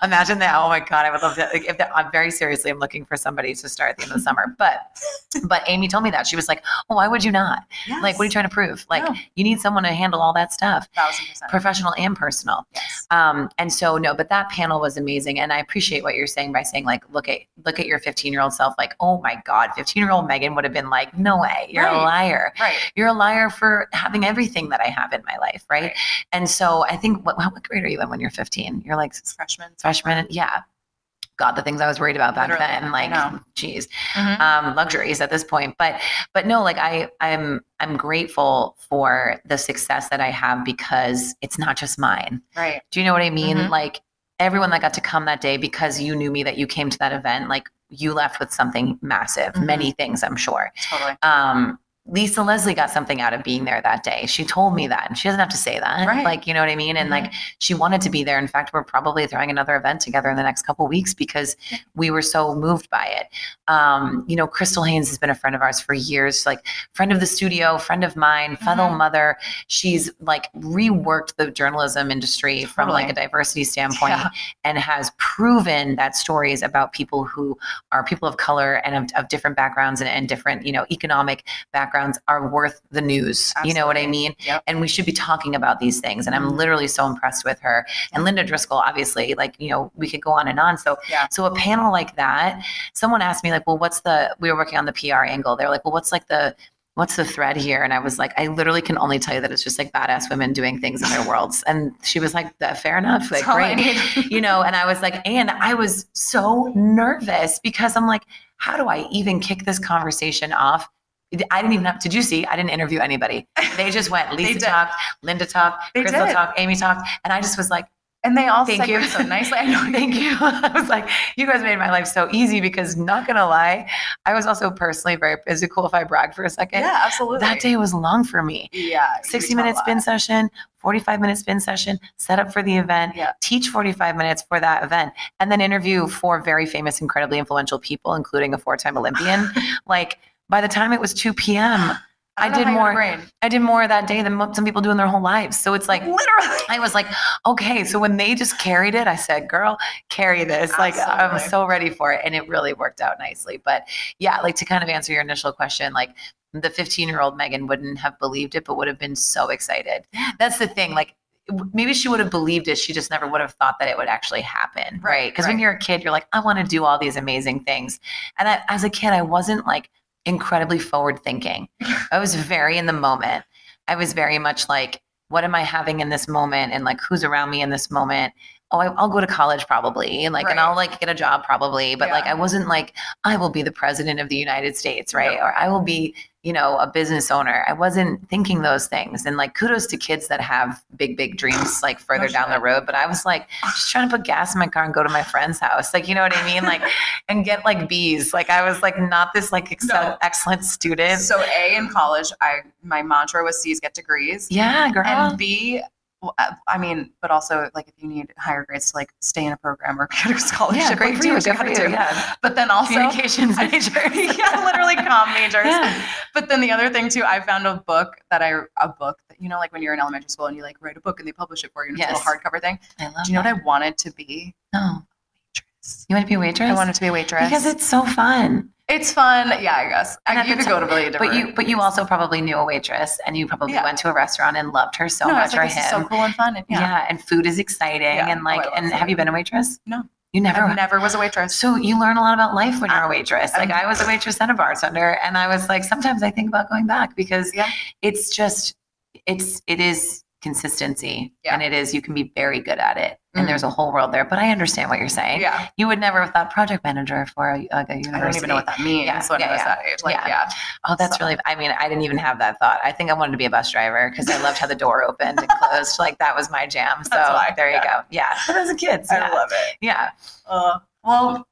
Imagine that. Oh my god, I would love to. Like, if that, I'm very seriously, I'm looking for somebody to start at the end of the summer. But but Amy told me that she was like, oh, why would you not? Like, what are you trying to prove? Like, No. you need someone to handle all that stuff professional and personal. Yes. Um, and so no, but that panel was amazing. And I appreciate what you're saying by saying like, look at look at your 15 year old self, like, oh my God, 15 year old Meaghan would have been like, no way, you're a liar. Right. You're a liar for having everything that I have in my life, right? Right. And so I think what, what grade are you in when you're 15? You're like Freshman. freshman, yeah. God, the things I was worried about back Literally, then, like, geez, Mhm. um, luxuries at this point. But but no, like I I'm I'm grateful for the success that I have because it's not just mine. Right. Do you know what I mean? Mhm. Like everyone that got to come that day because you knew me that you came to that event, like you left with something massive, Mhm. many things, I'm sure. Totally. Um, Lisa Leslie got something out of being there that day. She told me that, and she doesn't have to say that. Right. Like, you know what I mean? And Mhm. like, she wanted to be there. In fact, we're probably throwing another event together in the next couple weeks because we were so moved by it. Um, you know, Crystal Haynes has been a friend of ours for years, like friend of the studio, friend of mine, fellow Mhm. mother. She's like reworked the journalism industry from like a diversity standpoint Yeah. and has proven that stories about people who are people of color and of, of different backgrounds and, and different, you know, economic backgrounds are worth the news. You know what I mean? Yep. And we should be talking about these things. And I'm Mhm. literally so impressed with her. And Linda Driscoll, obviously, like, you know, we could go on and on. So, Yeah. so a panel like that, someone asked me, like, well, what's the, we were working on the PR angle. They're like, well, what's like the, what's the thread here? And I was like, I literally can only tell you that it's just like badass women doing things in their worlds. And she was like, fair enough. Like, great. you know, and I was like, and I was so nervous because I'm like, how do I even kick this conversation off? I didn't even have, did you see? I didn't interview anybody. They just went, Lisa talked, Linda talked, They Crystal did. talked, Amy talked. And I just was like, And they all Thank you. so nicely. I know. Thank you. I was like, you guys made my life so easy because not gonna lie, I was also personally very is it cool if I brag for a second? Yeah, absolutely. That day was long for me. Yeah. 60 tell minute spin session, 45 minute spin session, set up for the event, Yeah. teach 45 minutes for that event, and then interview four very famous, incredibly influential people, including a four time Olympian. like by the time it was 2 p.m., I don't did how you had a more- I did more that day than some people do in their whole lives. So it's like, Literally. I was like, okay. So when they just carried it, I said, girl, carry this. Like, I'm so ready for it. And it really worked out nicely. But yeah, like to kind of answer your initial question, like the 15 year old Meaghan wouldn't have believed it, but would have been so excited. That's the thing. Like, maybe she would have believed it. She just never would have thought that it would actually happen. Right, Right. Because when you're a kid, you're like, I want to do all these amazing things. And I, as a kid, I wasn't like incredibly forward thinking. I was very in the moment. I was very much like, what am I having in this moment? And like, who's around me in this moment? Oh, I, I'll go to college probably, and like, and I'll like get a job probably. But like, I wasn't like, I will be the president of the United States, right? No. Or I will be, you know, a business owner. I wasn't thinking those things. And like, kudos to kids that have big, big dreams like further down the road. But I was like, just trying to put gas in my car and go to my friend's house, like, you know what I mean? Like, and get like B's. Like, I was like not this like excel- No. excellent student. So A in college, I my mantra was C's get degrees. yeah, girl. And B, well, uh, I mean, but also like if you need higher grades to like stay in a program or get a scholarship, yeah, great for you. Good for you. Yeah. But then also Communications I- major. yeah, literally comm majors. Yeah. But then the other thing too, I found a book that I a book that you know, like when you're in elementary school and you like write a book and they publish it for you, and it's a little hardcover thing. I love Do you know that. what I wanted to be? No. You want to be a waitress? I wanted to be a waitress because it's so fun. It's fun. Yeah, I guess. And you could go to really different. But you, but you also probably knew a waitress, and you probably Yeah. went to a restaurant and loved her so no, I much, like, or him. so cool and fun. And yeah. yeah, and food is exciting, Yeah. and Oh, like, love and food. have you been a waitress? No. you never. I never was a waitress. so you learn a lot about life when you're a waitress. Like I was a waitress and a bartender, and I was like, sometimes I think about going back because Yeah. it's just, it's, it is consistency, Yeah. and it is you can be very good at it, and Mhm. there's a whole world there. But I understand what you're saying. Yeah, You would never have thought project manager for a, a university. I don't even know what that means Yeah, when yeah, I was yeah. that age. Like, Yeah. Oh, that's So- really. I mean, I didn't even have that thought. I think I wanted to be a bus driver because I loved how the door opened and closed. like that was my jam. So there you go. Yeah, but as a kid, I love it. yeah. Uh, well,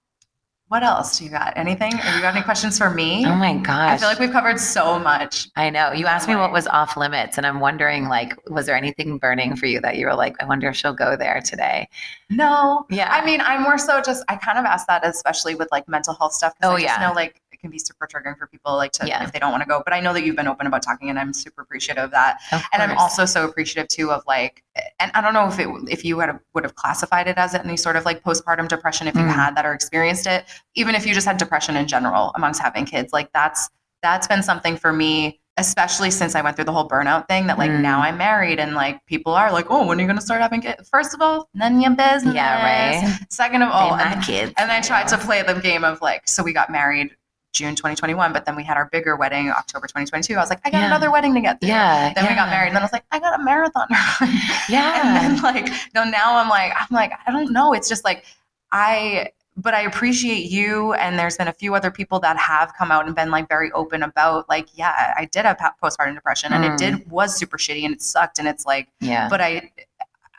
what else do you got? Anything? Have you got any questions for me? Oh my gosh. I feel like we've covered so much. I know. You asked me what was off limits, and I'm wondering, like, was there anything burning for you that you were like, I wonder if she'll go there today? No. Yeah. I mean, I'm more so just, I kind of asked that, especially with like mental health stuff. Oh, I yeah. know like it can be super triggering for people, like to, Yeah. if they don't want to go. But I know that you've been open about talking, and I'm super appreciative of that. Of And I'm also so appreciative too of like, and I don't know if it, if you had would have classified it as any sort of like postpartum depression if you Mm. had that or experienced it, even if you just had depression in general amongst having kids, like that's that's been something for me, especially since I went through the whole burnout thing. That like Mm. now I'm married and like people are like, oh, when are you gonna start having kids? First of all, none of your business. Yeah, right. Second of all, and, kids. and I tried to play the game of like, so we got married June 2021, but then we had our bigger wedding October 2022. I was like, I got Yeah. another wedding to get through. Yeah. Then we got married, and then I was like, I got a marathon. Yeah. And then like, no, now I'm like, I'm like, I don't know. It's just like, I, but I appreciate you. And there's been a few other people that have come out and been like very open about like, yeah, I did have pa- postpartum depression, and Mm. it did was super shitty, and it sucked, and it's like, yeah. but I,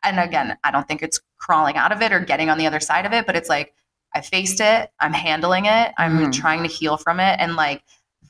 and again, I don't think it's crawling out of it or getting on the other side of it, but it's like, I faced it, I'm handling it, I'm Mhm. trying to heal from it. And like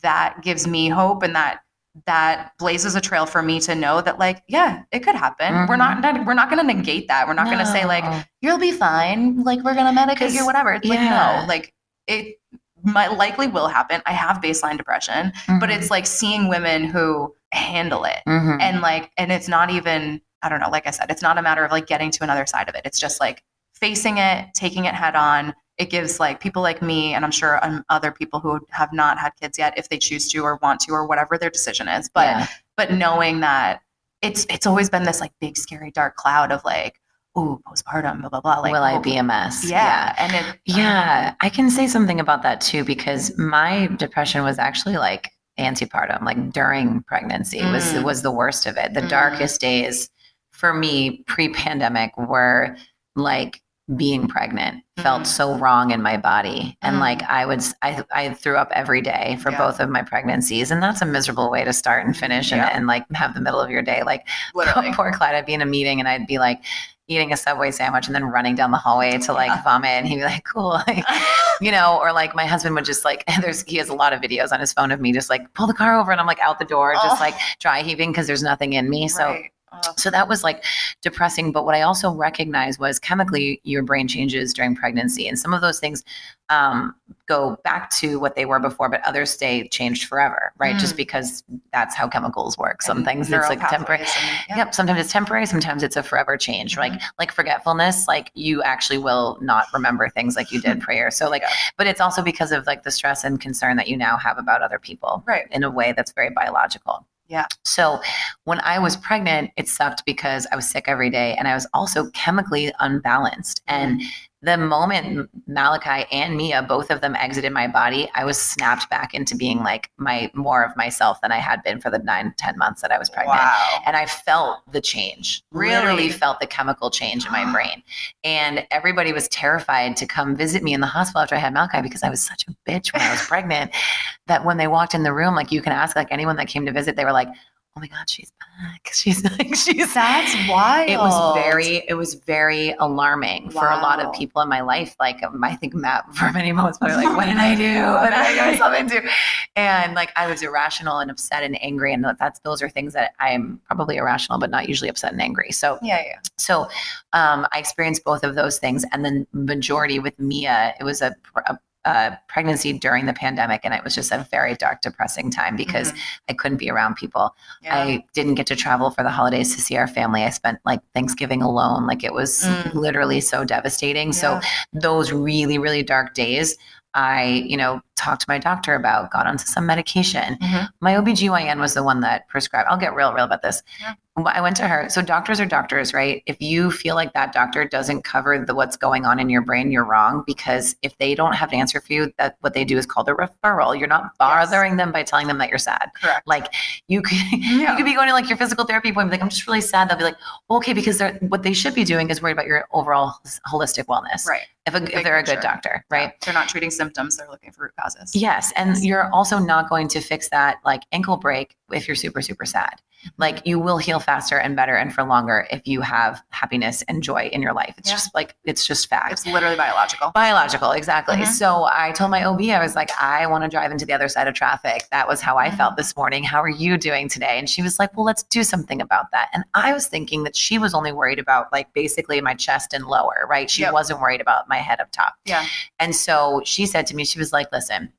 that gives me hope and that that blazes a trail for me to know that like, yeah, it could happen. We're not, we're not gonna negate that. We're not gonna say like, you'll be fine, like we're gonna medicate you, whatever. It's like no, like it might likely will happen. I have baseline depression, but Mhm. it's like seeing women who handle it Mhm. and like and it's not even i don't know like i said it's not a matter of like getting to another side of it it's just like facing it taking it head on it gives like people like me and i'm sure um, other people who have not had kids yet if they choose to or want to or whatever their decision is but Yeah. but knowing that it's it's always been this like big scary dark cloud of like oh postpartum blah blah blah like will I oh, be a mess? yeah, and it Yeah, I can say something about that too because my depression was actually like antepartum, like during pregnancy was Mm. was the worst of it. The Mm. darkest days for me pre-pandemic were like being pregnant felt Mhm. so wrong in my body and Mm. like i would I, I threw up every day for Yeah. both of my pregnancies and that's a miserable way to start and finish and, Yeah. and like have the middle of your day like Literally. poor clyde i'd be in a meeting and i'd be like eating a subway sandwich and then running down the hallway to like Yeah. vomit and he'd be like cool like you know, or like my husband would just like, there's, he has a lot of videos on his phone of me just like pull the car over and I'm like out the door, just Oh. like dry heaving because there's nothing in me. So, Right. Oh, so that was like depressing. But what I also recognized was chemically your brain changes during pregnancy. And some of those things um, go back to what they were before, but others stay changed forever, right? Just Mm. because that's how chemicals work. Some and things it's like temporary. yeah. Yep. Sometimes it's temporary. Sometimes it's a forever change. Mm-hmm. Like like forgetfulness. Like you actually will not remember things like you did prior. So like, Yeah. but it's also because of like the stress and concern that you now have about other people, Right. In a way that's very biological. Yeah. So when I was pregnant, it sucked because I was sick every day, and I was also chemically unbalanced. And mm. The moment Malachi and Mia, both of them exited my body, I was snapped back into being like my more of myself than I had been for the nine, 10 months that I was pregnant Wow. and I felt the change. Really? Literally felt the chemical change in my brain. And everybody was terrified to come visit me in the hospital after I had Malachi because I was such a bitch when I was pregnant that when they walked in the room, like you can ask like anyone that came to visit, they were like, "Oh my god, she's back. She's like she's That's wild. it was very it was very alarming for a lot of people in my life like um, i think matt for many moments was like what did i do what did i get myself into and like i was irrational and upset and angry and that's those are things that i'm probably irrational but not usually upset and angry so Yeah, yeah. so um, I experienced both of those things, and then majority with Mia, it was a, a, pregnancy during the pandemic, and it was just a very dark, depressing time because Mhm. I couldn't be around people. Yeah. I didn't get to travel for the holidays to see our family. I spent like Thanksgiving alone. Like it was Mm. literally so devastating. So those really, really dark days, I, you know, talked to my doctor about, got onto some medication. Mhm. My OBGYN was the one that prescribed. I'll get real, real about this. Yeah. I went to her. So doctors are doctors, right? If you feel like that doctor doesn't cover the what's going on in your brain, you're wrong because if they don't have an answer for you, that what they do is called a referral. You're not bothering them by telling them that you're sad. Correct. Like you could Yeah. you could be going to like your physical therapy appointment, like I'm just really sad. They'll be like, well, okay, because they're what they should be doing is worried about your overall holistic wellness. Right. If, a, if they're a good doctor, right? They're not treating symptoms, they're looking for root causes. Yes. And you're also not going to fix that like ankle break if you're super, super sad. Like you will heal faster and better and for longer if you have happiness and joy in your life. It's Yeah. just like, it's just fact. It's literally biological. Biological, exactly. Mhm. So I told my OB, I was like, I want to drive into the other side of traffic. That was how I Mhm. felt this morning. How are you doing today? And she was like, Well, let's do something about that. And I was thinking that she was only worried about like basically my chest and lower, right? She Yep. wasn't worried about my head up top. Yeah. And so she said to me, She was like, Listen,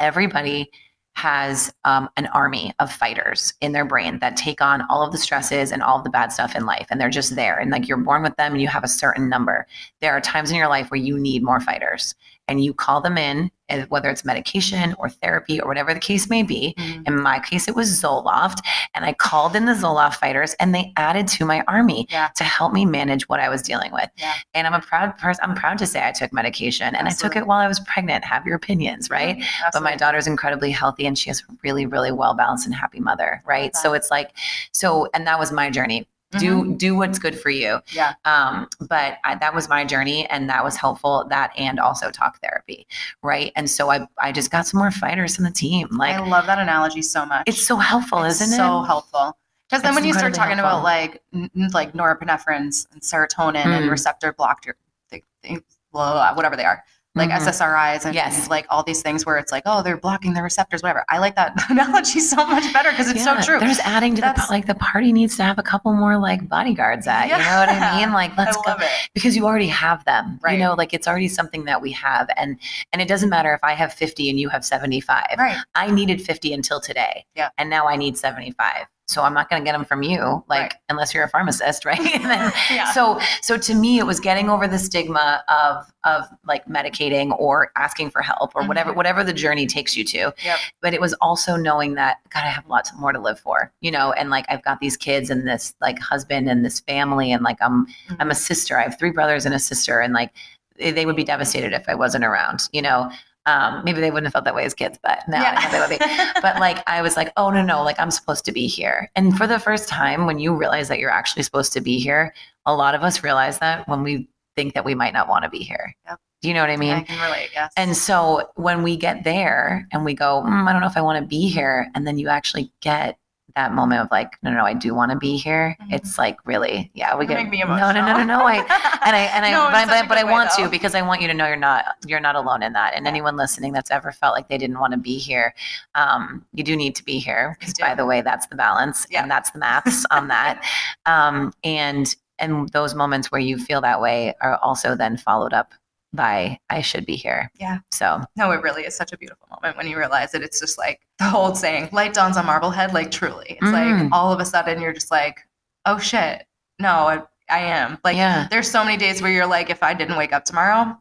everybody has um, an army of fighters in their brain that take on all of the stresses and all of the bad stuff in life and they're just there and like you're born with them and you have a certain number. There are times in your life where you need more fighters and you call them in whether it's medication or therapy or whatever the case may be. Mhm. in my case it was zoloft and i called in the zoloft fighters and they added to my army Yeah. to help me manage what i was dealing with. Yeah. and i'm a proud person i'm proud to say i took medication and i took it while i was pregnant. Have your opinions right? Yeah, but my absolutely. daughter's incredibly healthy and she has really really well balanced and happy mother right? So it's like so and that was my journey do do what's good for you Mm-hmm. Yeah. um but I, that was my journey and that was helpful that and also talk therapy right and so i i just got some more fighters in the team like I love that analogy so much. it's so helpful It's isn't so it so helpful. Because then It's when you start talking about like n- like norepinephrines and serotonin and Mm. receptor blocked your th- th- blah, blah, whatever they are, like Mhm. SSRIs and Yes. like all these things where it's like, oh, they're blocking the receptors, whatever. I like that analogy so much better because it's Yeah, so true. There's adding to the That's- pa- like the party needs to have a couple more like bodyguards at. You know what I mean? Like let's go love it. because you already have them. Right. You know, like it's already something that we have, and and it doesn't matter if I have 50 and you have 75. Right. I needed 50 until today. Yeah. And now I need 75. So I'm not going to get them from you, like Right. unless you're a pharmacist, right? then, Yeah. So so to me, it was getting over the stigma of of like medicating or asking for help or whatever Mhm. whatever the journey takes you to. Yep. But it was also knowing that God, I have lots more to live for, you know, and like I've got these kids and this like husband and this family, and like I'm I'm a sister. I have three brothers and a sister, and like they would be devastated if I wasn't around, you know. Um, maybe they wouldn't have felt that way as kids, but now I know they would be but like I was like, oh no, no, like I'm supposed to be here. And for the first time, when you realize that you're actually supposed to be here, a lot of us realize that when we think that we might not want to be here. Yep. Do you know what I mean? I can relate. Yes. And so when we get there and we go, mm, I don't know if I want to be here, and then you actually get that moment of like, no, no, I do want to be here. Mhm. It's like really, yeah, we You get no, no, no, no, no. I and I and I, No, but, I- but, but I want though. to because I want you to know you're not you're not alone in that. And Yeah. anyone listening that's ever felt like they didn't want to be here, um, you do need to be here because by the way, that's the balance Yeah. and that's the maths on that. Um, and and those moments where you feel that way are also then followed up by I should be here. Yeah. So no, it really is such a beautiful moment when you realize it. It's just like the old saying, light dawns on Marblehead, like truly. It's Mm. like all of a sudden you're just like, oh shit. No, I, I am. Like Yeah. there's so many days where you're like, if I didn't wake up tomorrow,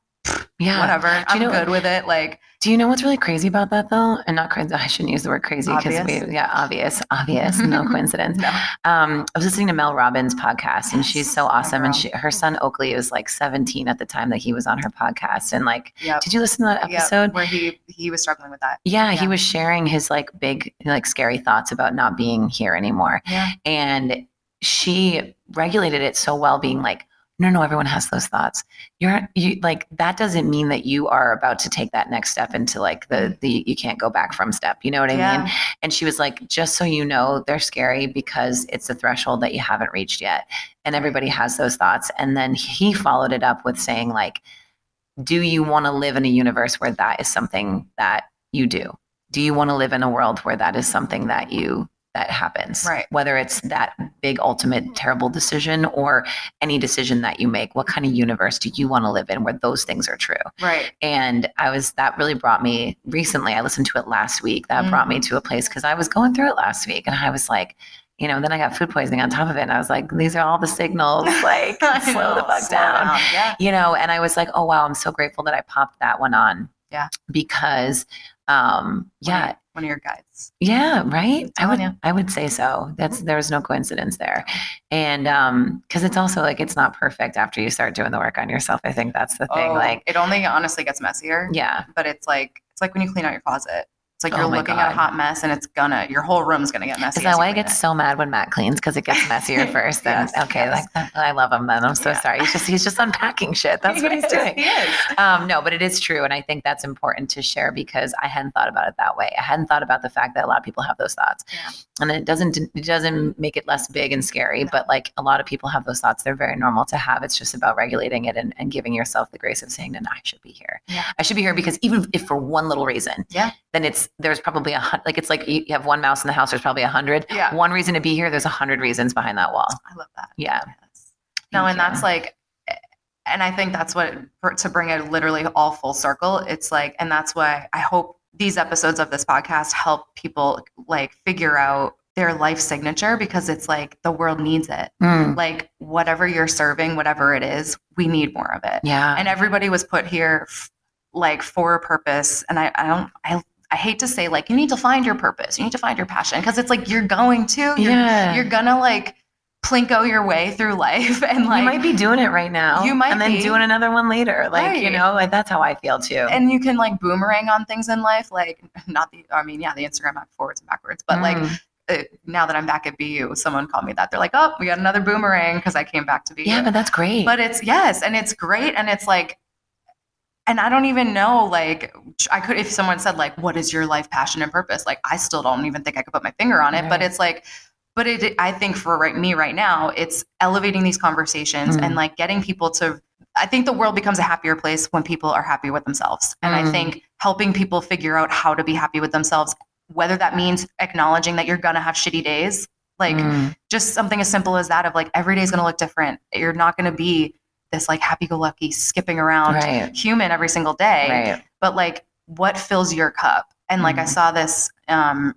yeah. whatever. I'm you know- good with it. Like Do you know what's really crazy about that though? And not crazy. I shouldn't use the word crazy because we, yeah, obvious, obvious, no coincidence. no. Um, I was listening to Mel Robbins' podcast, and she's so awesome. And she, her son Oakley was like 17 at the time that he was on her podcast. And like, Yep. did you listen to that Yep. episode? where he he was struggling with that. Yeah, he was sharing his like big, like scary thoughts about not being here anymore. Yeah. And she regulated it so well, being like, no, no, everyone has those thoughts. You're you like that doesn't mean that you are about to take that next step into like the the you can't go back from step. You know what I yeah. mean? And she was like, just so you know, they're scary because it's a threshold that you haven't reached yet. And everybody has those thoughts. And then he followed it up with saying, like, do you want to live in a universe where that is something that you do? Do you want to live in a world where that is something that you that happens? Right. Whether it's that big ultimate terrible decision or any decision that you make, what kind of universe do you want to live in where those things are true? Right. and i was that really brought me recently i listened to it last week that Mm. brought me to a place because i was going through it last week and i was like you know then i got food poisoning on top of it and i was like these are all the signals like slow the fuck slow down Yeah. you know and i was like oh wow i'm so grateful that i popped that one on Yeah. because um yeah One of your guides. yeah, right. I would ya. I would say so. That's there's no coincidence there. And um cuz it's also like it's not perfect after you start doing the work on yourself. I think that's the thing Oh, like it only honestly gets messier. yeah. But it's like it's like when you clean out your closet. It's like Oh you're my looking at a hot mess and it's gonna your whole room's gonna get messy. Is that why I get it. so mad when Matt cleans? Because it gets messier first. Then Yes, okay, yes. like I love him. Then I'm so Yeah. sorry. He's just he's just unpacking shit. That's what he's is, doing. He. Um, no, but it is true, and I think that's important to share because I hadn't thought about it that way. I hadn't thought about the fact that a lot of people have those thoughts, Yeah. and it doesn't it doesn't make it less big and scary. No. But like a lot of people have those thoughts, they're very normal to have. It's just about regulating it and, and giving yourself the grace of saying, "No, no, I should be here. Yeah. I should be here because even if for one little reason, Yeah. Then it's there's probably a hun- like it's like you you have one mouse in the house. There's probably a hundred. Yeah. One reason to be here. There's a hundred reasons behind that wall. I love that. Yeah. Yes. No, and that's like, and I think that's what to bring it literally all full circle. It's like, and that's why I hope these episodes of this podcast help people like figure out their life signature because it's like the world needs it. Mm, Like whatever you're serving, whatever it is, we need more of it. yeah. And everybody was put here f- like for a purpose. And I, I don't, I, I hate to say like you need to find your purpose, you need to find your passion because it's like you're going to, you're, yeah. you're gonna like plinko your way through life and like you might be doing it right now. You might and then be. doing another one later. Like, you know, like that's how I feel too. and you can like boomerang on things in life like not the i mean yeah the instagram app forwards and backwards but like Mm. uh, now that i'm back at bu someone called me that they're like oh we got another boomerang because i came back to bu yeah, but that's great. but it's yes and it's great and it's like and i don't even know like i could if someone said like what is your life passion and purpose like i still don't even think i could put my finger on it but it's like but it i think for right, me right now it's elevating these conversations Mm. and like getting people to i think the world becomes a happier place when people are happy with themselves and i Mm. think helping people figure out how to be happy with themselves whether that means acknowledging that you're gonna have shitty days like Mm. just something as simple as that of like every day is going to look different you're not going to be this like happy-go-lucky skipping around Right. human every single day right. but like what fills your cup and like i Mhm. saw this um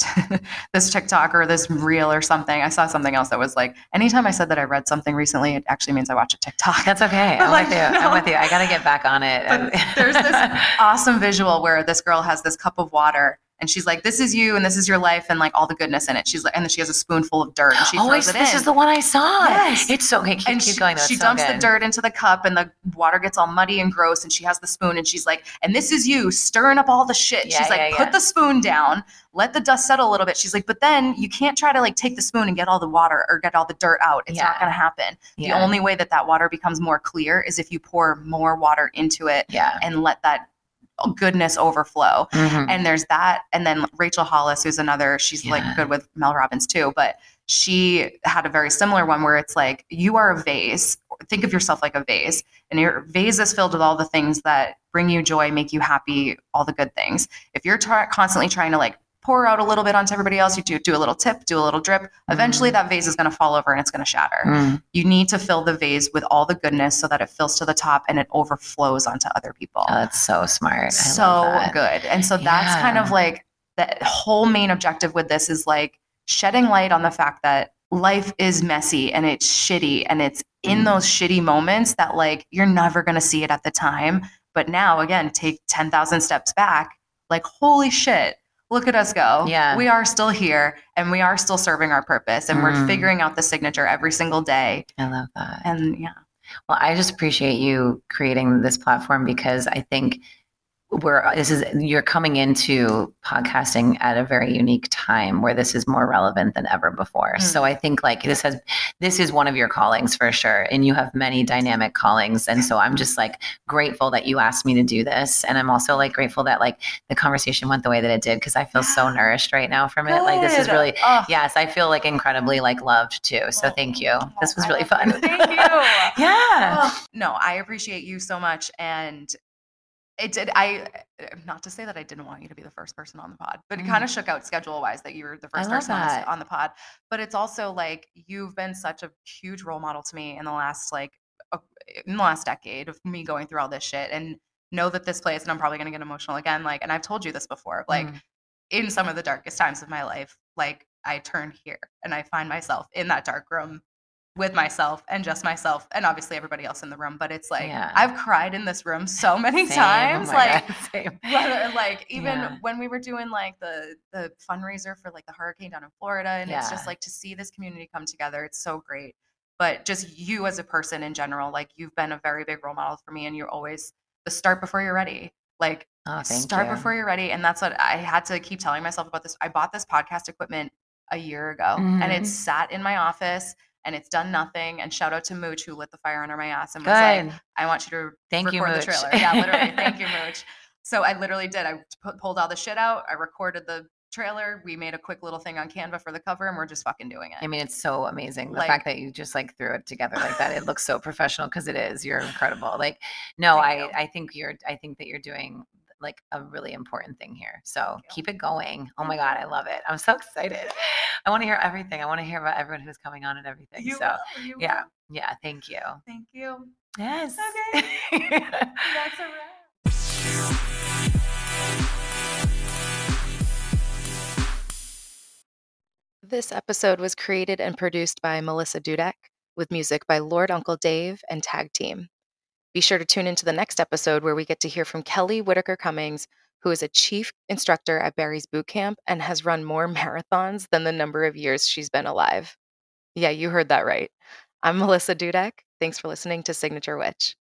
this tiktok or this reel or something i saw something else that was like anytime i said that i read something recently it actually means i watch a tiktok That's okay. I'm Like, with you. no. I'm with you. I got to get back on it. But there's this awesome visual where this girl has this cup of water and she's like, "This is you, and this is your life, and like all the goodness in it." She's like, and then she has a spoonful of dirt, and she oh, throws I- it this in. is the one I saw. Yes. It's so okay. Keep, and keep she, going. She so dumps the dirt into the cup and the water gets all muddy and gross and she has the spoon and she's like and this is you stirring up all the shit Yeah, she's like yeah, put the spoon down let the dust settle a little bit she's like but then you can't try to like take the spoon and get all the water or get all the dirt out it's not going to happen the only way that that water becomes more clear is if you pour more water into it Yeah. and let that goodness overflow. Mhm. and there's that and then rachel hollis who's another she's like good with mel robbins too but she had a very similar one where it's like you are a vase think of yourself like a vase and your vase is filled with all the things that bring you joy make you happy all the good things. If you're try- constantly trying to like pour out a little bit onto everybody else you do do a little tip do a little drip eventually Mhm. that vase is going to fall over and it's going to shatter Mm. you need to fill the vase with all the goodness so that it fills to the top and it overflows onto other people Oh, that's so smart. I so good. And so that's kind of like the whole main objective with this is like shedding light on the fact that life is messy and it's shitty and it's in Mm. those shitty moments that like you're never going to see it at the time, but now again take 10,000 steps back, like holy shit. Look at us go. Yeah. We are still here and we are still serving our purpose and we're Mm. figuring out the signature every single day. I love that. And yeah. Well, I just appreciate you creating this platform because I think we're this is you're coming into podcasting at a very unique time where this is more relevant than ever before. Mm. So I think like this has this is one of your callings for sure and you have many dynamic callings and so I'm just like grateful that you asked me to do this and I'm also like grateful that like the conversation went the way that it did because I feel so nourished right now from it. Like this is really Oh, yes, I feel like incredibly like loved too. So thank you. This was I really fun. you. Thank you. yeah. Oh, no, I appreciate you so much. And it did, I, not to say that I didn't want you to be the first person on the pod, but it kind of shook out schedule wise that you were the first person on the, that. on the pod. But it's also like you've been such a huge role model to me in the last, like, uh, in the last decade of me going through all this shit and know that this place, and I'm probably going to get emotional again. Like, and I've told you this before, like, Mm. in some of the darkest times of my life, like I turn here and I find myself in that dark room with myself and just myself and obviously everybody else in the room. But it's like Yeah. I've cried in this room so many Same. Oh times. my like God, whether like even Yeah. when we were doing like the the fundraiser for like the hurricane down in Florida and it's just like to see this community come together, it's so great. But just you as a person in general, like you've been a very big role model for me and you're always the start before you're ready. Like Oh, start you. before you're ready. And that's what I had to keep telling myself about this. I bought this podcast equipment a year ago and Mhm. it's sat in my office and it's done nothing. And shout out to Mooch who lit the fire under my ass and was like, I want you to Thank you, record Mooch. the trailer. Yeah, literally. Thank you, Mooch. So I literally did. I pulled all the shit out. I recorded the trailer. We made a quick little thing on Canva for the cover and we're just fucking doing it. I mean, it's so amazing. The Like- fact that you just like threw it together like that, it looks so professional because it is. You're incredible. Like, no, Thank I. I think you're, I think that you're doing like a really important thing here. So keep it going. Oh my God, I mm-hmm. love it. I'm so excited. I want to hear everything. I want to hear about everyone who's coming on and everything. You so will, you yeah, will. yeah. Thank you. Thank you. Yes. Okay. That's a wrap. This episode was created and produced by Melissa Dudek with music by Lord Uncle Dave and Tag Team. Be sure to tune into the next episode where we get to hear from Kelly Whitaker Cummings, who is a chief instructor at Barry's Boot Camp and has run more marathons than the number of years she's been alive. Yeah, you heard that right. I'm Melissa Dudek. Thanks for listening to Signature Witch.